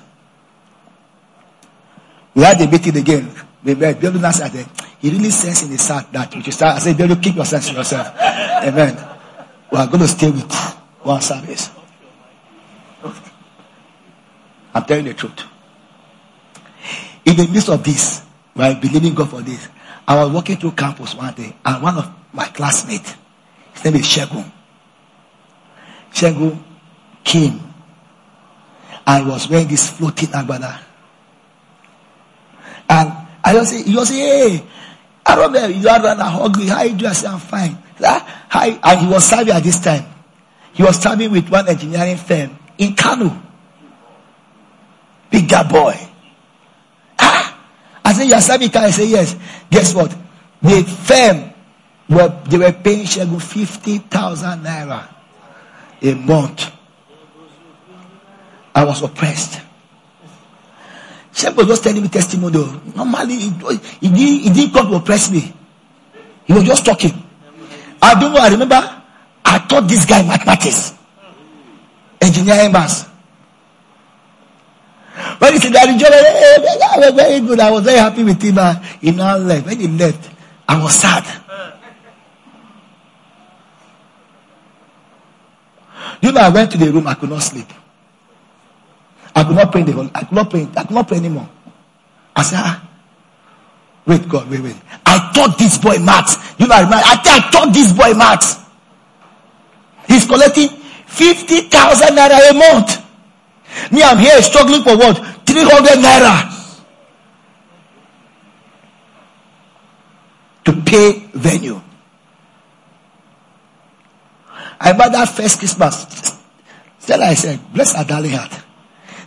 We had a meeting again. We met. Bible said he really sense in his heart that you should start. I said, Bible, keep your sense in yourself. Amen. We are going to stay with one service. I'm telling the truth. In the midst of this, while believing God for this. I was walking through campus one day, and one of my classmates, his name is Shegun. Shegun came and was wearing this floating agbada. And I just say, you say, hey, I don't know, you are rather ugly. How you do? I say, I'm fine. Ah, hi. And he was serving at this time. He was serving with one engineering firm in Kano. Bigger boy. Ah! I said, You are serving I say, Yes. Guess what? The firm were they were paying Shegun 50,000 naira a month. I was oppressed. Shegun was just telling me testimony. Normally, he, he, didn't, he didn't come to oppress me. He was just talking. I don't know. I remember I taught this guy mathematics, engineering maths. When he said that job was very good, I was very happy with him. Uh, he now left. When he left, I was sad. You know, I went to the room, I could not sleep. I could not pray the whole, I could not pray, I could not pray anymore. I said, ah, wait, God, wait, wait. I taught this boy maths. You know, I, I, I taught this boy maths. He's collecting 50,000 naira a month. Me, I'm here struggling for what? 300 naira. To pay venue. I remember that first Christmas. Still, I said, bless our darling heart.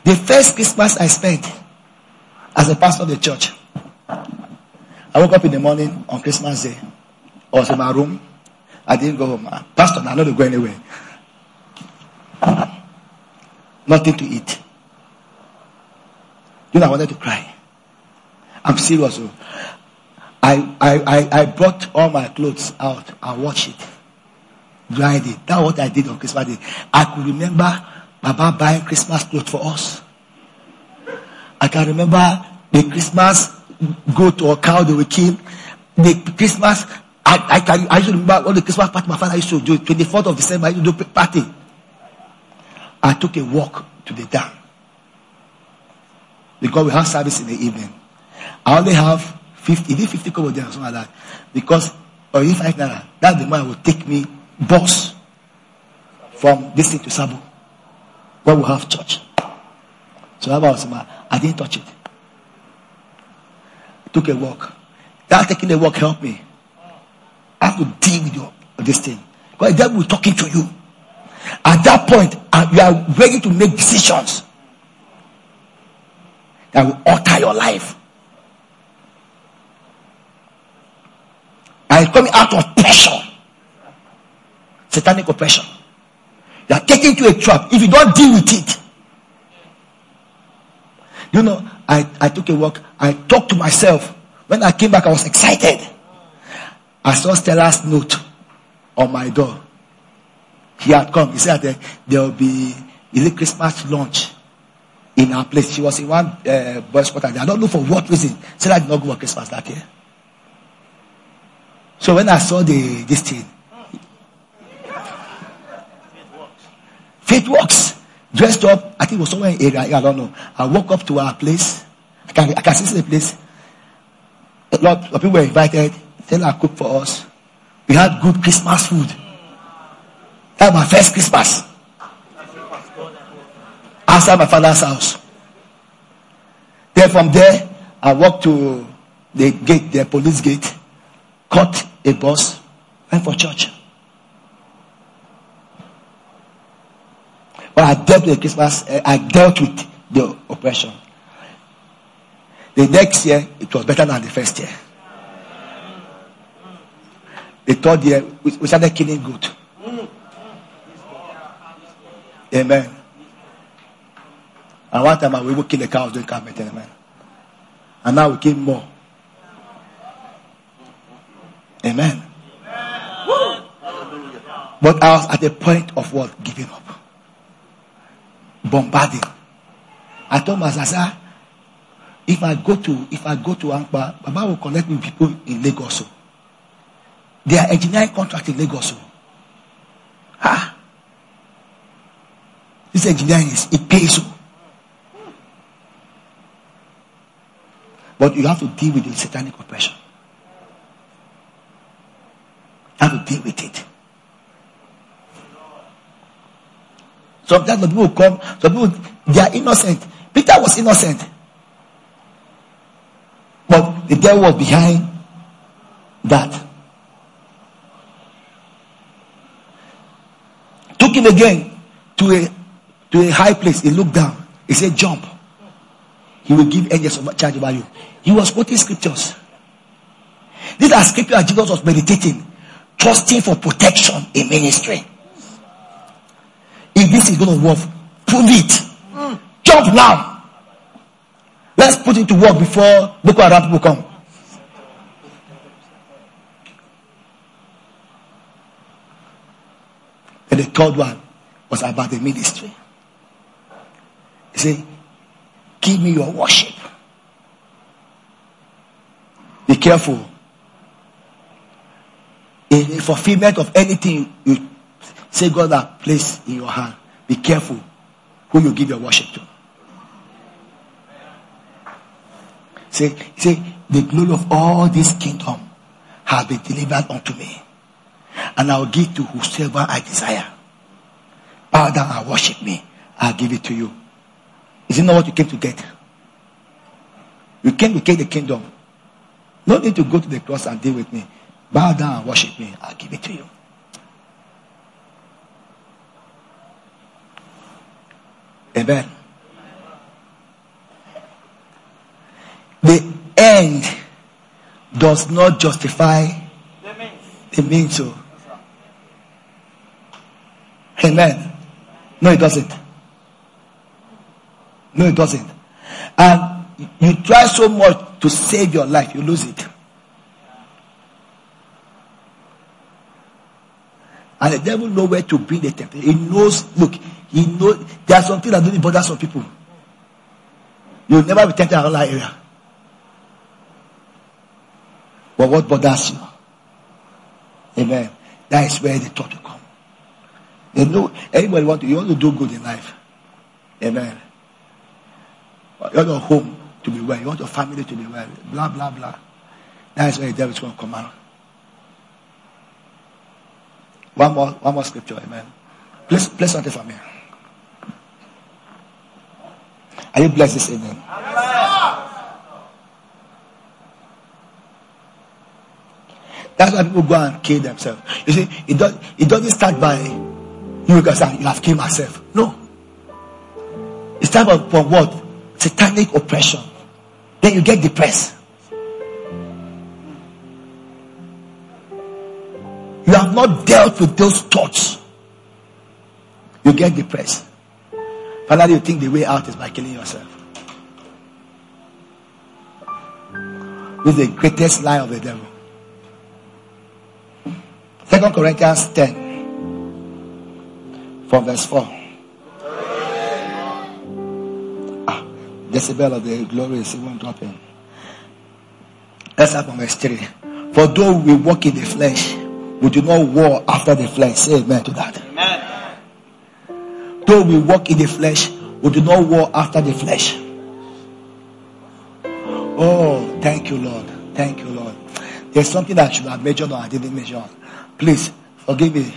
The first Christmas I spent as a pastor of the church. I woke up in the morning on Christmas Day. I was in my room. I didn't go home. Pastor, I'm not going anywhere. Nothing to eat. You know, I wanted to cry. I'm serious. Oh. I, I, I, I brought all my clothes out and washed it. Dried it. That's what I did on Christmas Day. I could remember Baba buying Christmas clothes for us. I can remember the Christmas goat or cow they will kill. The Christmas, I, I can, I to remember all the Christmas party my father used to do. 24th of December, I used to do party. I took a walk to the dam. Because we have service in the evening. I only have 50, is it 50 kobo there or something like that? Because, or if I naira, that's the man will take me bus from this thing to Sabo. Where we have church. So I was I didn't touch it. Took a walk. That taking a walk helped me. I have to deal with your, this thing. Because the devil is talking to you. At that point, uh, you are ready to make decisions that will alter your life. And coming out of pressure, satanic oppression. You are taken to a trap if you don't deal with it. You know, I, I took a walk. I talked to myself. When I came back, I was excited. I saw Stella's note on my door. He had come. He said that there will be a Christmas lunch in our place. She was in one uh, boys' quarter. I don't know for what reason. Stella did not go for Christmas that year. So when I saw the this thing, faith works. Dressed up, I think it was somewhere in area. I don't know. I walk up to our place. I can I can see the place. A lot of people were invited. Stella cooked for us. We had good Christmas food. That was my first Christmas. Outside my father's house. Then from there, I walked to the gate, the police gate, caught a bus, went for church. But I dealt with Christmas, eh, I dealt with the oppression. The next year, it was better than the first year. The third year, we started killing goat. Amen. And one time we would kill the cows doing carpenter. Amen. And now we kill more. Amen. But I was at the point of what? Giving up. Bombarding. I told myself, if I go to if I go to Ankpa, Baba will connect with people in Lagos. They are engineering contract in Lagos. Ah. This engineering is it pays you. But you have to deal with the satanic oppression. You have to deal with it. Sometimes the people come, some people they are innocent. Peter was innocent. But the devil was behind that. Took him again to a to a high place. He looked down. He said, Jump. He will give angels of charge over you. He was quoting scriptures. These are scriptures Jesus was meditating, trusting for protection in ministry. If this is going to work, prove it. Jump now. Let's put it to work before Boko Haram people come. And the third one was about the ministry. He said, Give me your worship. Be careful. In the fulfillment of anything you Say God that place in your hand. Be careful who you give your worship to. Say, say, the glory of all this kingdom has been delivered unto me. And I'll give to whosoever I desire. Bow down and worship me. I'll give it to you. Is it not what you came to get? You came to get the kingdom. No need to go to the cross and deal with me. Bow down and worship me. I'll give it to you. Amen. The end does not justify the means. So. Amen. No, it doesn't. No, it doesn't. And you try so much to save your life, you lose it. And the devil knows where to bring the temptation. He knows, look, he knows there are some things that don't bother some people. You'll never be tempted in another area. But what bothers you? Amen. That is where the thought will come. They know anybody want to you want to do good in life. Amen. You want your home to be well. You want your family to be well. Blah blah blah. That is where the devil is going to come out. One more, one more scripture, amen. Please, please something for me. Are you blessed this evening? That's why people go and kill themselves. You see, it, does, it doesn't start by you guys saying, you have killed myself. No. It starts from what? Satanic oppression. Then you get depressed. You have not dealt with those thoughts. You get depressed. Finally, you think the way out is by killing yourself. This is the greatest lie of the devil. Second Corinthians 10 from verse 4. Jezebel of the glory is even dropping. Let's start from verse 3. For though we walk in the flesh, we do not war after the flesh. Say amen to that. Amen. Though we walk in the flesh, we do not war after the flesh. Oh, thank you, Lord. Thank you, Lord. There's something that I should have mentioned or I didn't mention. Please forgive me.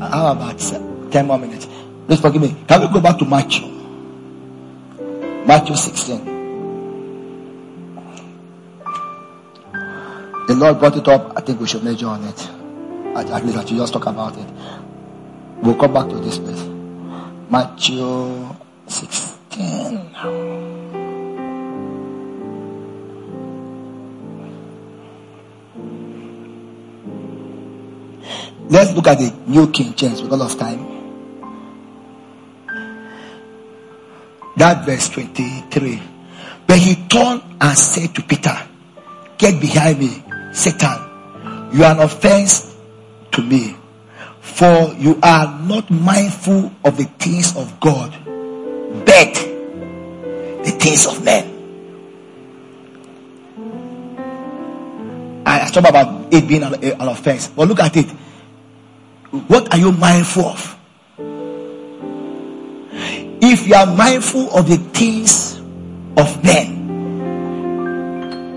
How about 10 more minutes? Please forgive me. Can we go back to Matthew? Matthew 16. The Lord brought it up. I think we should measure on it. At, at least I should just talk about it. We'll come back to this place. Matthew 16. Let's look at the New King James because of time. That verse 23. But he turned and said to Peter, Get behind me, Satan. You are an offense to me. For you are not mindful of the things of God, but the things of men. I talk about it being an, an offense, but look at it. What are you mindful of? If you are mindful of the things of men,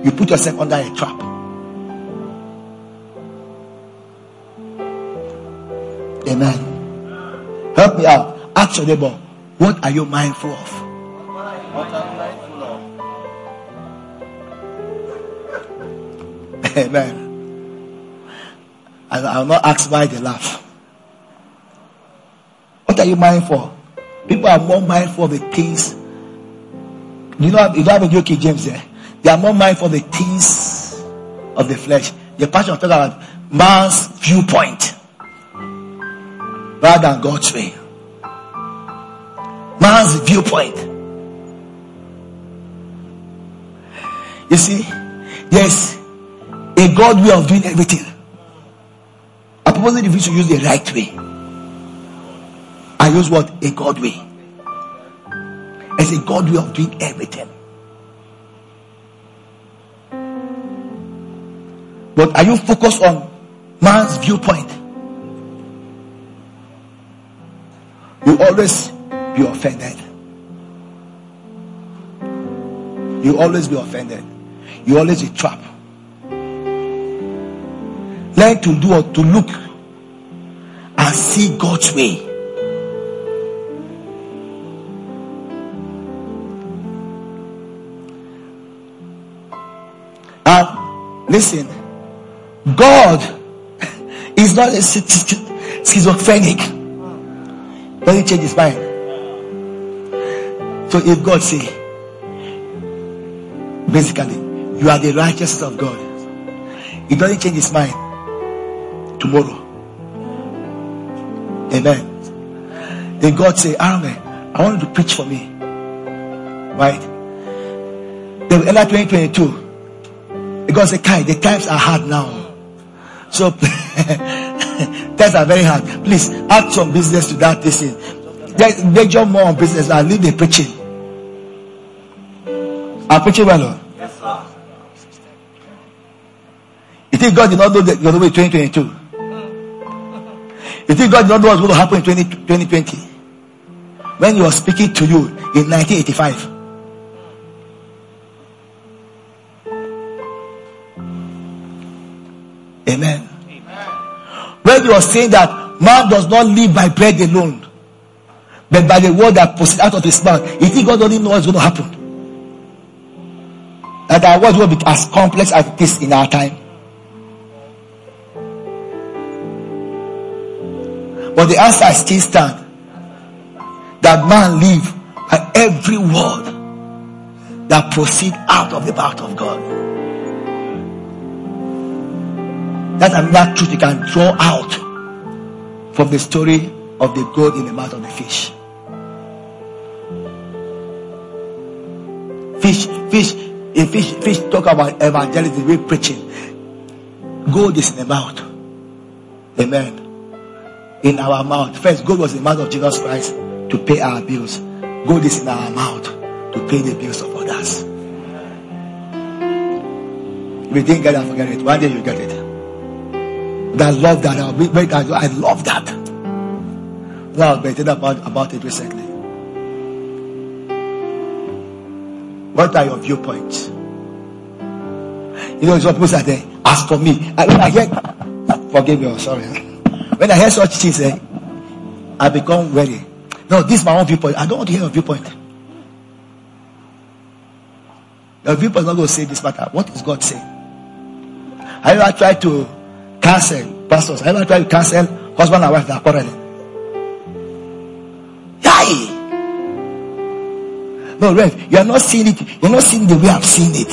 you put yourself under a trap. Amen. Help me out. Ask your neighbor, what are you mindful of? What are you mindful of? Amen. I will not ask why they laugh. What are you mindful? People are more mindful of the things. You know, you don't have a King James there. They are more mindful of the things of the flesh. The passion of talking about man's viewpoint rather than God's way. Man's viewpoint. You see, there's a God way of doing everything. I propose that you should use the right way. I use what? A God way. It's a God way of doing everything. But are you focused on man's viewpoint? You always be offended. You always be offended. You always be trapped. Learn to do or to look and see God's way. Listen, God is not a schizophrenic. Doesn't change his mind. So if God say, basically, you are the righteousness of God, it doesn't change his mind tomorrow. Amen. Then God say, Aaron, I want you to preach for me. Right? Then enter 2022. God say, Kai, the times are hard now. So [laughs] times are very hard. Please add some business to that thing. Major more on business I leave the preaching. I'm preaching well. Oh. Yes, sir. You think God did not know that you're the way 2022? You think God did not know what's going to happen in 20, 2020? When he was speaking to you in 1985. He was saying that man does not live by bread alone, but by the word that proceeds out of his mouth, you think God only knows what's going to happen? That our world will be as complex as it is in our time. But the answer still stands that man live by every word that proceed out of the mouth of God. That's another truth you can draw out from the story of the goat in the mouth of the fish. Fish, fish, a fish, fish talk about evangelism, we preaching. Gold is in the mouth. Amen. In our mouth. First, gold was in the mouth of Jesus Christ to pay our bills. Gold is in our mouth to pay the bills of others. If you didn't get it, forget it. One day you get it. I love that. I love that. Now I was meditating about, about it recently. What are your viewpoints? You know, some people say, there. As for me, I, when I hear, forgive me, sorry. When I hear such things, eh, I become very. No, this is my own viewpoint. I don't want to hear your viewpoint. Your viewpoint is not going to say this matter. What is God saying? Have you ever tried to cancel pastors? You ever tried to cancel husband and wife that are quarreling? Yay! No, Rev, you are not seeing it. You're not seeing the way I've seen it.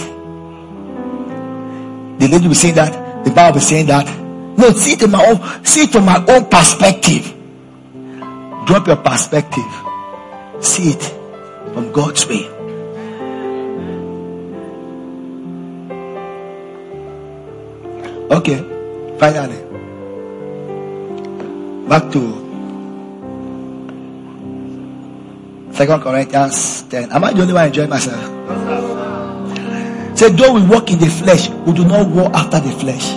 The lady will say that. The Bible will saying that. No, see it in my own, see it from my own perspective. Drop your perspective. See it from God's way. Okay, finally, back to Second Corinthians 10. Am I the only one enjoying myself? Say, though we walk in the flesh, we do not walk after the flesh.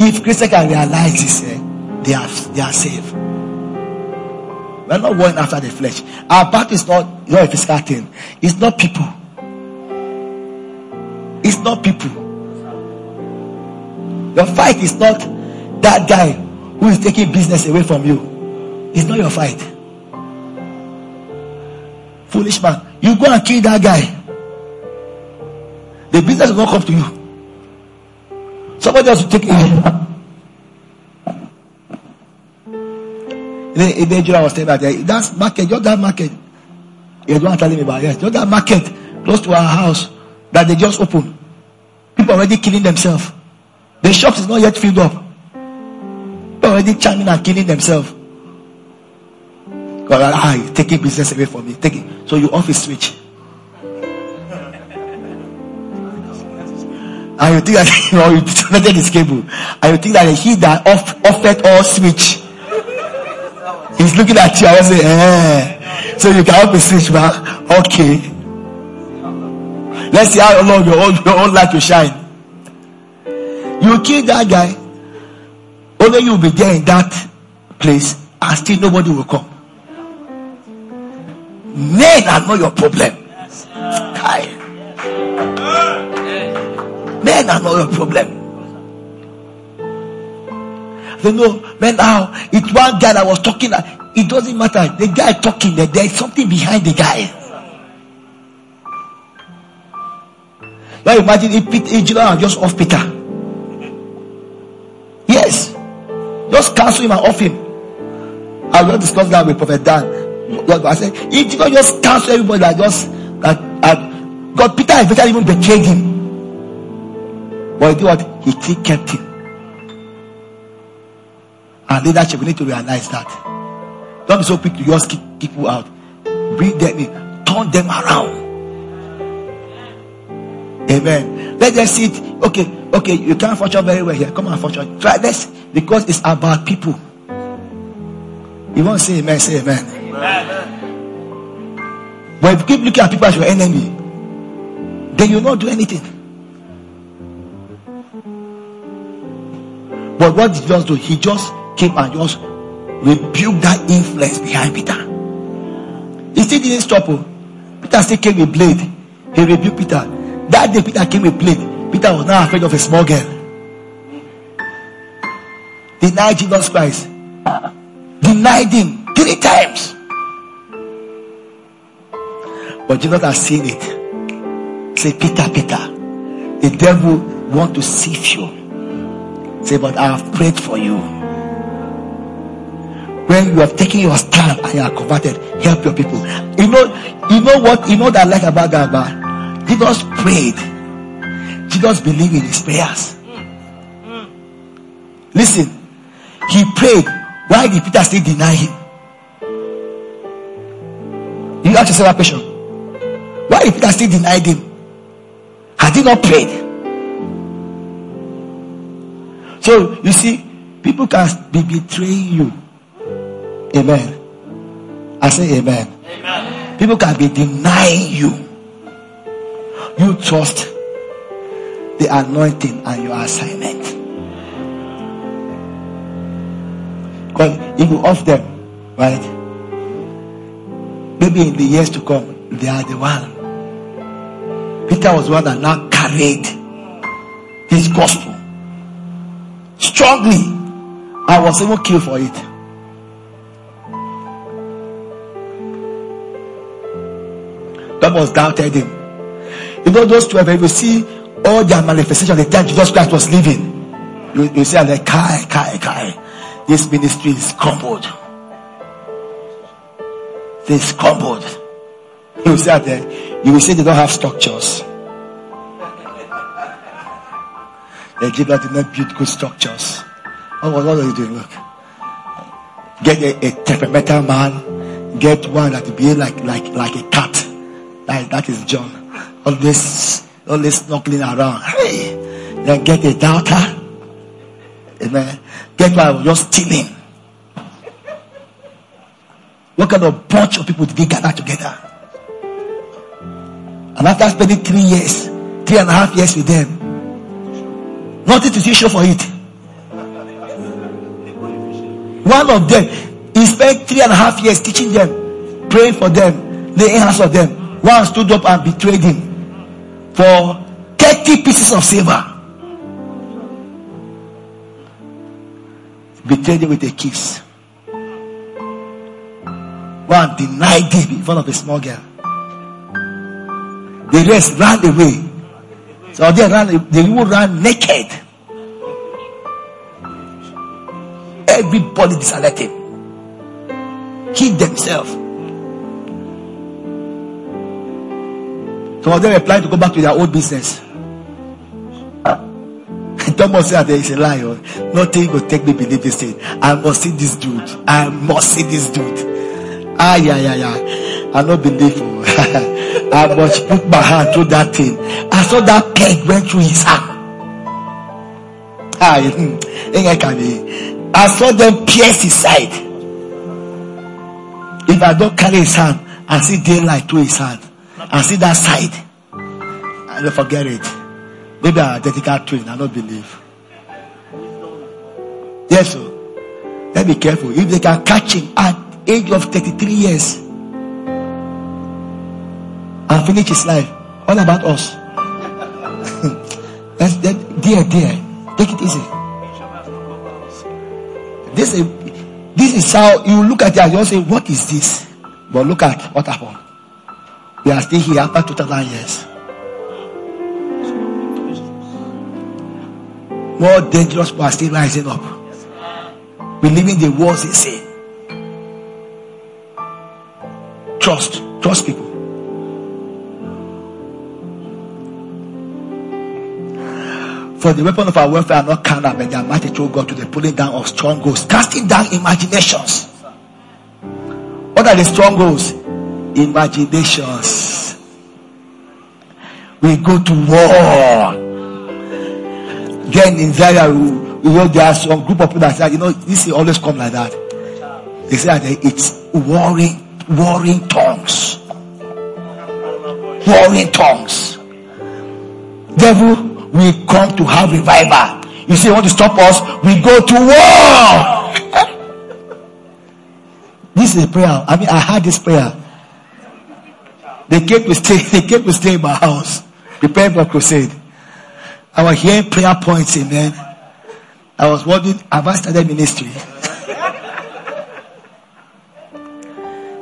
If Christians can realize this, eh, they are they are saved. We're not going after the flesh. Our battle is not, not a physical thing. It's not people. It's not people. Your fight is not that guy who is taking business away from you. It's not your fight. Foolish man. You go and kill that guy. The business will not come to you. Somebody else will take it. In Nigeria, I was telling that that's market, just that market. You don't telling me about yes, just that market close to our house that they just opened. People already killing themselves. The shops is not yet filled up. People already charming and killing themselves. God, ah, taking business away from me. Take it. So you off his switch. And you think that [laughs] you know you disconnected his cable. And you think that he that off offered all switch. He's looking at you and say, eh. So you can off the switch, man. Okay. Let's see how long your own your own light will shine. You kill that guy. Only you will be there in that place and still nobody will come. Men are not your problem. Kai. Men are not your problem. They know, man, now it's one guy that was talking. It doesn't matter. The guy talking, there is something behind the guy. Now imagine if Peter, Jesus just off Peter. Yes. Just cancel him and off him. I will discuss that with Prophet Dan. I said, if Jesus just cancel everybody like just like uh, God, Peter eventually even betrayed him. But he did what? He still kept him. And leadership, we need to realize that. Don't be so quick to just kick people out. Bring them in, turn them around. Amen. Let them see it. Okay, okay, you can't function very well here. Come on, function. Try this because it's about people. You want to say amen, say amen. amen. But if you keep looking at people as your enemy, then you'll not do anything. But what did he just do? He just came and just rebuked that influence behind Peter. He still didn't stop. Oh. Peter still came with blade. He rebuked Peter. That day Peter came with blade. Peter was now afraid of a small girl. Denied Jesus Christ. Denied him three times. But Jesus has seen it. Say, Peter, Peter, the devil want to sift you. Say, but I have prayed for you. When you have taken your stand and you are converted, help your people. You know, you know what, you know that I like about that, but Jesus prayed. Jesus believed in his prayers. Listen, he prayed. Why did Peter still deny him? You ask yourself a question. Why did Peter still deny him? Had he not prayed? So you see, people can be betraying you. Amen. I say amen. amen. People can be denying you. You trust the anointing and your assignment. Because if you off them, right? Maybe in the years to come, they are the one. Peter was one that now carried this gospel strongly. I was even killed for it. That was doubted him. You know, those 12, if you see all their manifestation the time Jesus Christ was living, you, you say, like, Kai, Kai, Kai. This ministry is crumbled. This crumbled. [laughs] You say that you will say they don't have structures. They give us not build good structures. Oh, what, what are you doing? Look. Get a, a temperamental man. Get one that will be like like like a cat. That, that is John. Always always snuggling around. Hey. Then get a doubter. Amen. Get one just stealing. What kind of bunch of people did they gather together? And after spending three years, three and a half years with them, nothing to show for it. One of them, he spent three and a half years teaching them, praying for them, laying hands on them. One stood up and betrayed him for 30 pieces of silver. Betrayed him with a kiss. One denied him in front of a small girl. The rest ran away. So they ran, they even ran naked. Everybody him. Hid themselves. Some of them were to go back to their old business. [laughs] Thomas said there is a lie. Oh. Nothing will take me believe this thing. I must see this dude. I must see this dude. Ah, yeah, yeah, yeah. I don't believe. [laughs] I must put my hand through that thing. I saw that peg went through his hand. Ah, hmm. I saw them pierce his side. If I don't carry his hand, I see daylight through his hand. I see that side. I don't forget it. Maybe I'm identical twin. I don't believe. Yes, sir. Let be careful. If they can catch him at age of 33 years, and finish his life. What about us? [laughs] That's that, dear, dear. Take it easy. This is this is how you look at it and you say, What is this? But look at what happened. We are still here after 2000 years. More dangerous people are still rising up. Believing the words they say. Trust. Trust people. For the weapon of our warfare are not carnal, but they are mighty through God to the pulling down of strongholds, casting down imaginations. What are the strongholds? Imaginations. We go to war. Then in Zaria, you know, there are some group of people that say, you know, this always come like that. They say it's warring, warring tongues. Warring tongues. Devil we come to have revival. You see, you want to stop us? We go to war. [laughs] this is a prayer. I mean, I had this prayer. They came to stay, [laughs] they came to stay in my house, preparing for crusade. I was hearing prayer points, amen. I was wondering, have I started ministry?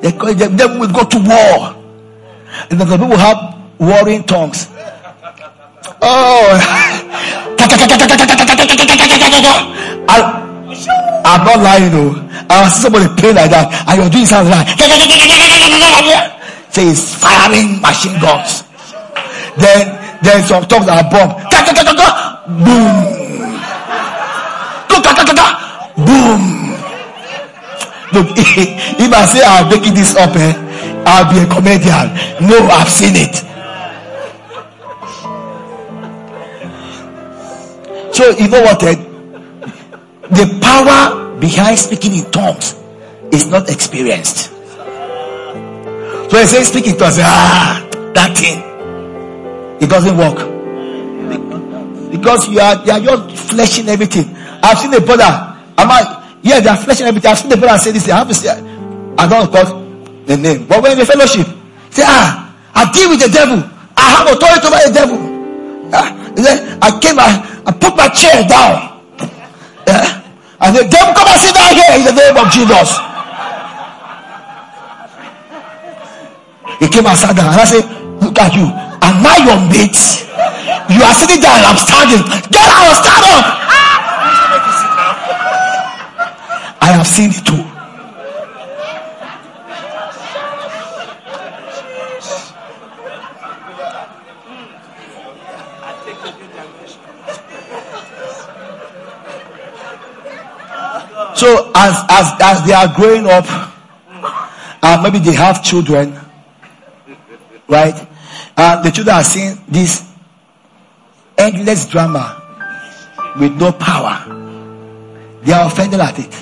they, call, they, they will go to war. And then the people have warring tongues. Oh. [laughs] I, I'm not lying, no. I see somebody pray like that, and you're doing something like say firing machine guns. Then then some tongues are bomb. Boom. Boom. Look, [laughs] if I say I'm making this up, eh, I'll be a comedian. No, I've seen it. So you know what? Eh? The power behind speaking in tongues is not experienced. Say speaking to us. ah, that thing, it doesn't work because you are you are just fleshing everything. I've seen a brother. Am I? Yeah, they are fleshing everything. I've seen the brother say this. I have to say, I don't call the name, but when the fellowship, say, ah, I deal with the devil. I have authority over the devil. Ah, I came, I, I put my chair down. Yeah. And the devil come and sit down here in the name of Jesus. He came and sat down and I said, Look at you. Am I your mate? You are sitting there and I'm standing. Get out, stand up. I have seen it too. So as as as they are growing up, and maybe they have children, right? And the children are seeing this endless drama with no power. They are offended at it.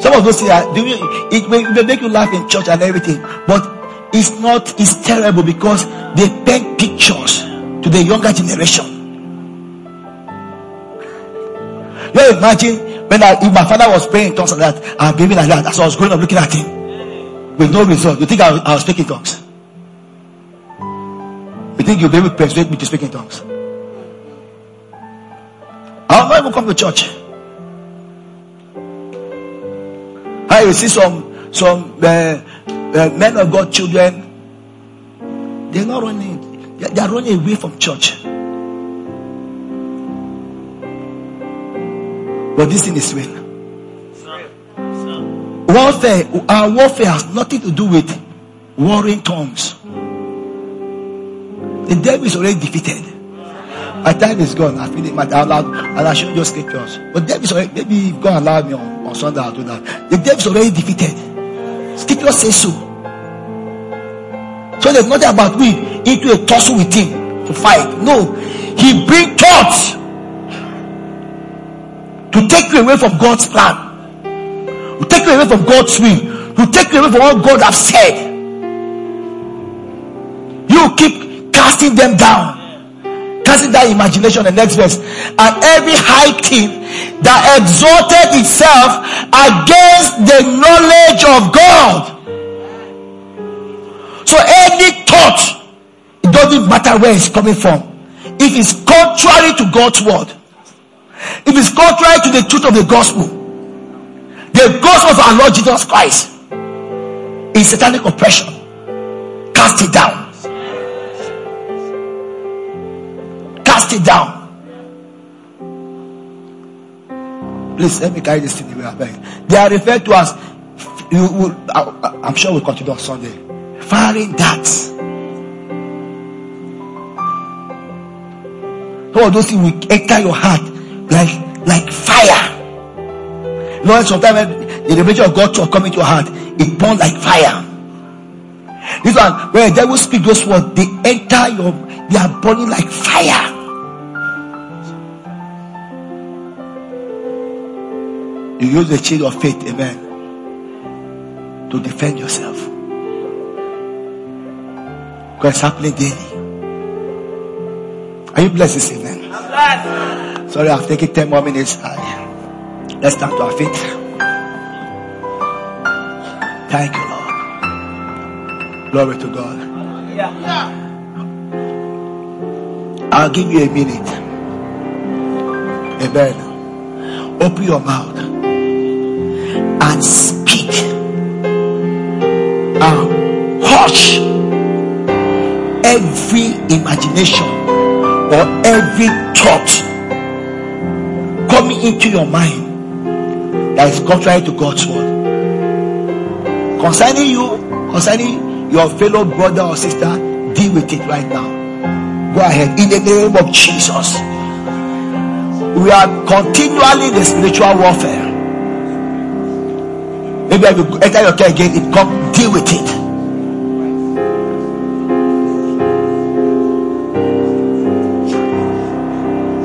Some of those things are, it may, it may make you laugh in church and everything, but it's not, it's terrible because they paint pictures to the younger generation. You imagine when I, if my father was praying in tongues like that, I'm behaving like that, as I was going up looking at him with no result. You think I, I was speaking tongues? You think you'll be able to persuade me to speak in tongues? I'll not even come to church. I will see some some uh, uh, men of God children. They're not running. They are running away from church. But this thing is real. Warfare, our warfare has nothing to do with warring tongues. The devil is already defeated. My time is gone. I feel it. My, I'll, I'll, I'll show you scriptures. But devil is already, maybe God allow me on, on Sunday, I'll do that. The devil is already defeated. Scripture says so. So there's nothing about we into a tussle with him to fight. No. He bring thoughts to take you away from God's plan, to take you away from God's will, to take you away from what God has said. You keep casting them down, casting that imagination. The next verse, and every high thing that exalted itself against the knowledge of God. So any thought, it doesn't matter where it's coming from. If it's contrary to God's word, if it's contrary to the truth of the gospel, the gospel of our Lord Jesus Christ is satanic oppression. Cast it down. Cast it down. Please let me carry this thing away. They are referred to as, you will, I, I'm sure we'll continue on Sunday. Firing darts. Some those things will enter your heart like like fire. You know, sometimes the revelation of God to come into your heart, it burns like fire. This one, when the devil speak those words, they enter your, they are burning like fire. You use the shield of faith, amen, to defend yourself. Because it's happening daily. Are you blessed this evening? Sorry, I've taken 10 more minutes. Let's stand to our feet. Thank you, Lord. Glory to God. Yeah. I'll give you a minute. Amen. Open your mouth and speak. And hush every imagination or every thought coming into your mind that is contrary to God's word. Concerning you, concerning your fellow brother or sister, deal with it right now. Go ahead in the name of Jesus. We are continually in the spiritual warfare. Maybe I will enter your care again, it come deal with it.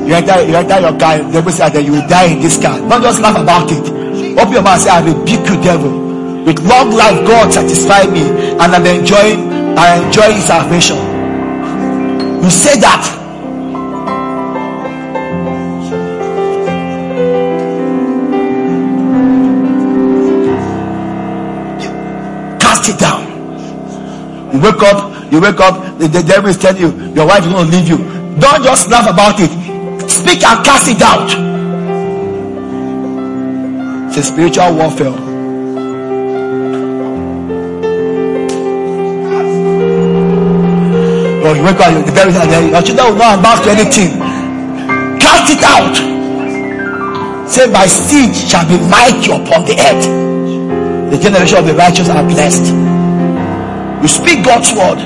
You enter, you enter your car, the devil says ah, that you will die in this car. Don't just laugh about it. Open your mouth and say, I rebuke you, devil. With long life, God satisfy me, and I'm enjoying, I enjoy salvation. You say that. Wake up, you wake up, the, the devil is telling you, your wife is going to leave you. Don't just laugh about it. Speak and cast it out. It's a spiritual warfare. Oh, you wake up, the devil is Your children will not amount to anything. Cast it out. Say, My seed shall be mighty upon the earth. The generation of the righteous are blessed. You speak God's word.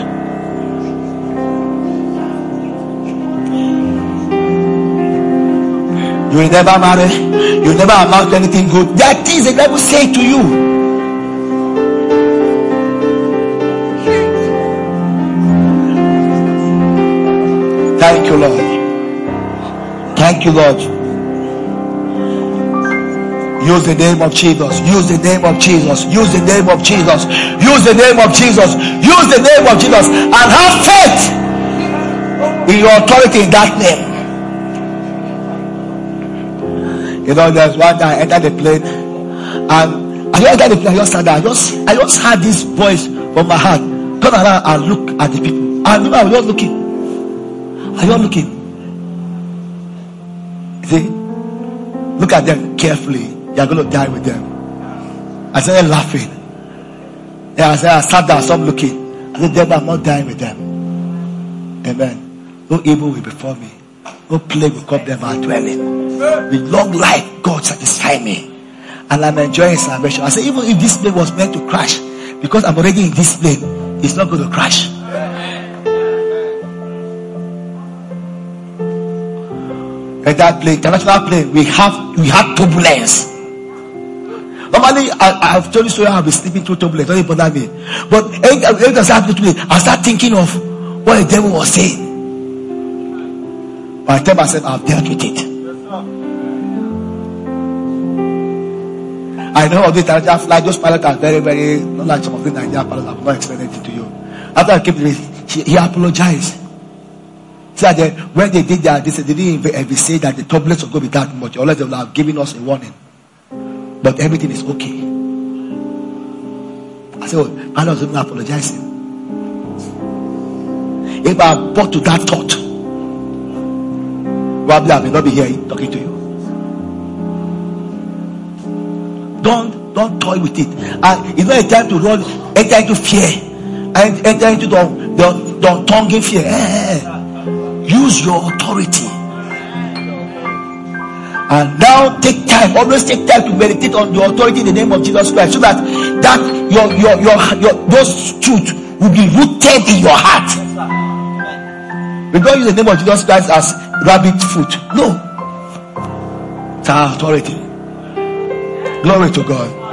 You will never marry. You will never amount to anything good. There are things the devil say to you. Thank you, Lord. Thank you, Lord. Use the name of Jesus. Use the name of Jesus. Use the name of Jesus. Use the name of Jesus. Use the name of Jesus. And have faith in your authority in that name. You know, there's one time I entered the plane and I entered the plane, I just sat there. I just, I just had this voice from my heart. Turn around and look at the people. I remember I was just looking. I was looking. See, look at them carefully. You're going to die with them. I started laughing. Yeah, I said, I sat down, stopped looking. I said, devil, I'm not dying with them. Amen. No evil will befall me. No plague will come near my dwelling. With long life, God satisfy me. And I'm enjoying salvation. I say, even if this plane was meant to crash, because I'm already in this plane, it's not going to crash. And that plane, international plane, we have we have turbulence. Normally, I, have told you so I'll be sleeping through turbulence. Don't bother me. But every time happen to me, I start thinking of what the devil was saying. But I tell myself, I've dealt with it. I know all the Nigerian flight, those pilots are very, very, not like some of the Nigerian pilots. I'm not explaining it to you. After I to this, he, he apologized. So that when they did that, they said they didn't even say that the turbulence will go be that much, unless they would have given us a warning. But everything is okay. I said, pilot was even apologizing. if I bought to that thought, probably I may not be here talking to you. Don't don't toy with it. It's not a time to run, enter into fear, and enter into the the, the tongue in fear. Eh, use your authority. And now take time, always take time to meditate on the authority in the name of Jesus Christ, so that that your your your, your those truth will be rooted in your heart. We don't use the name of Jesus Christ as rabbit foot. No. It's our authority. Glory to God.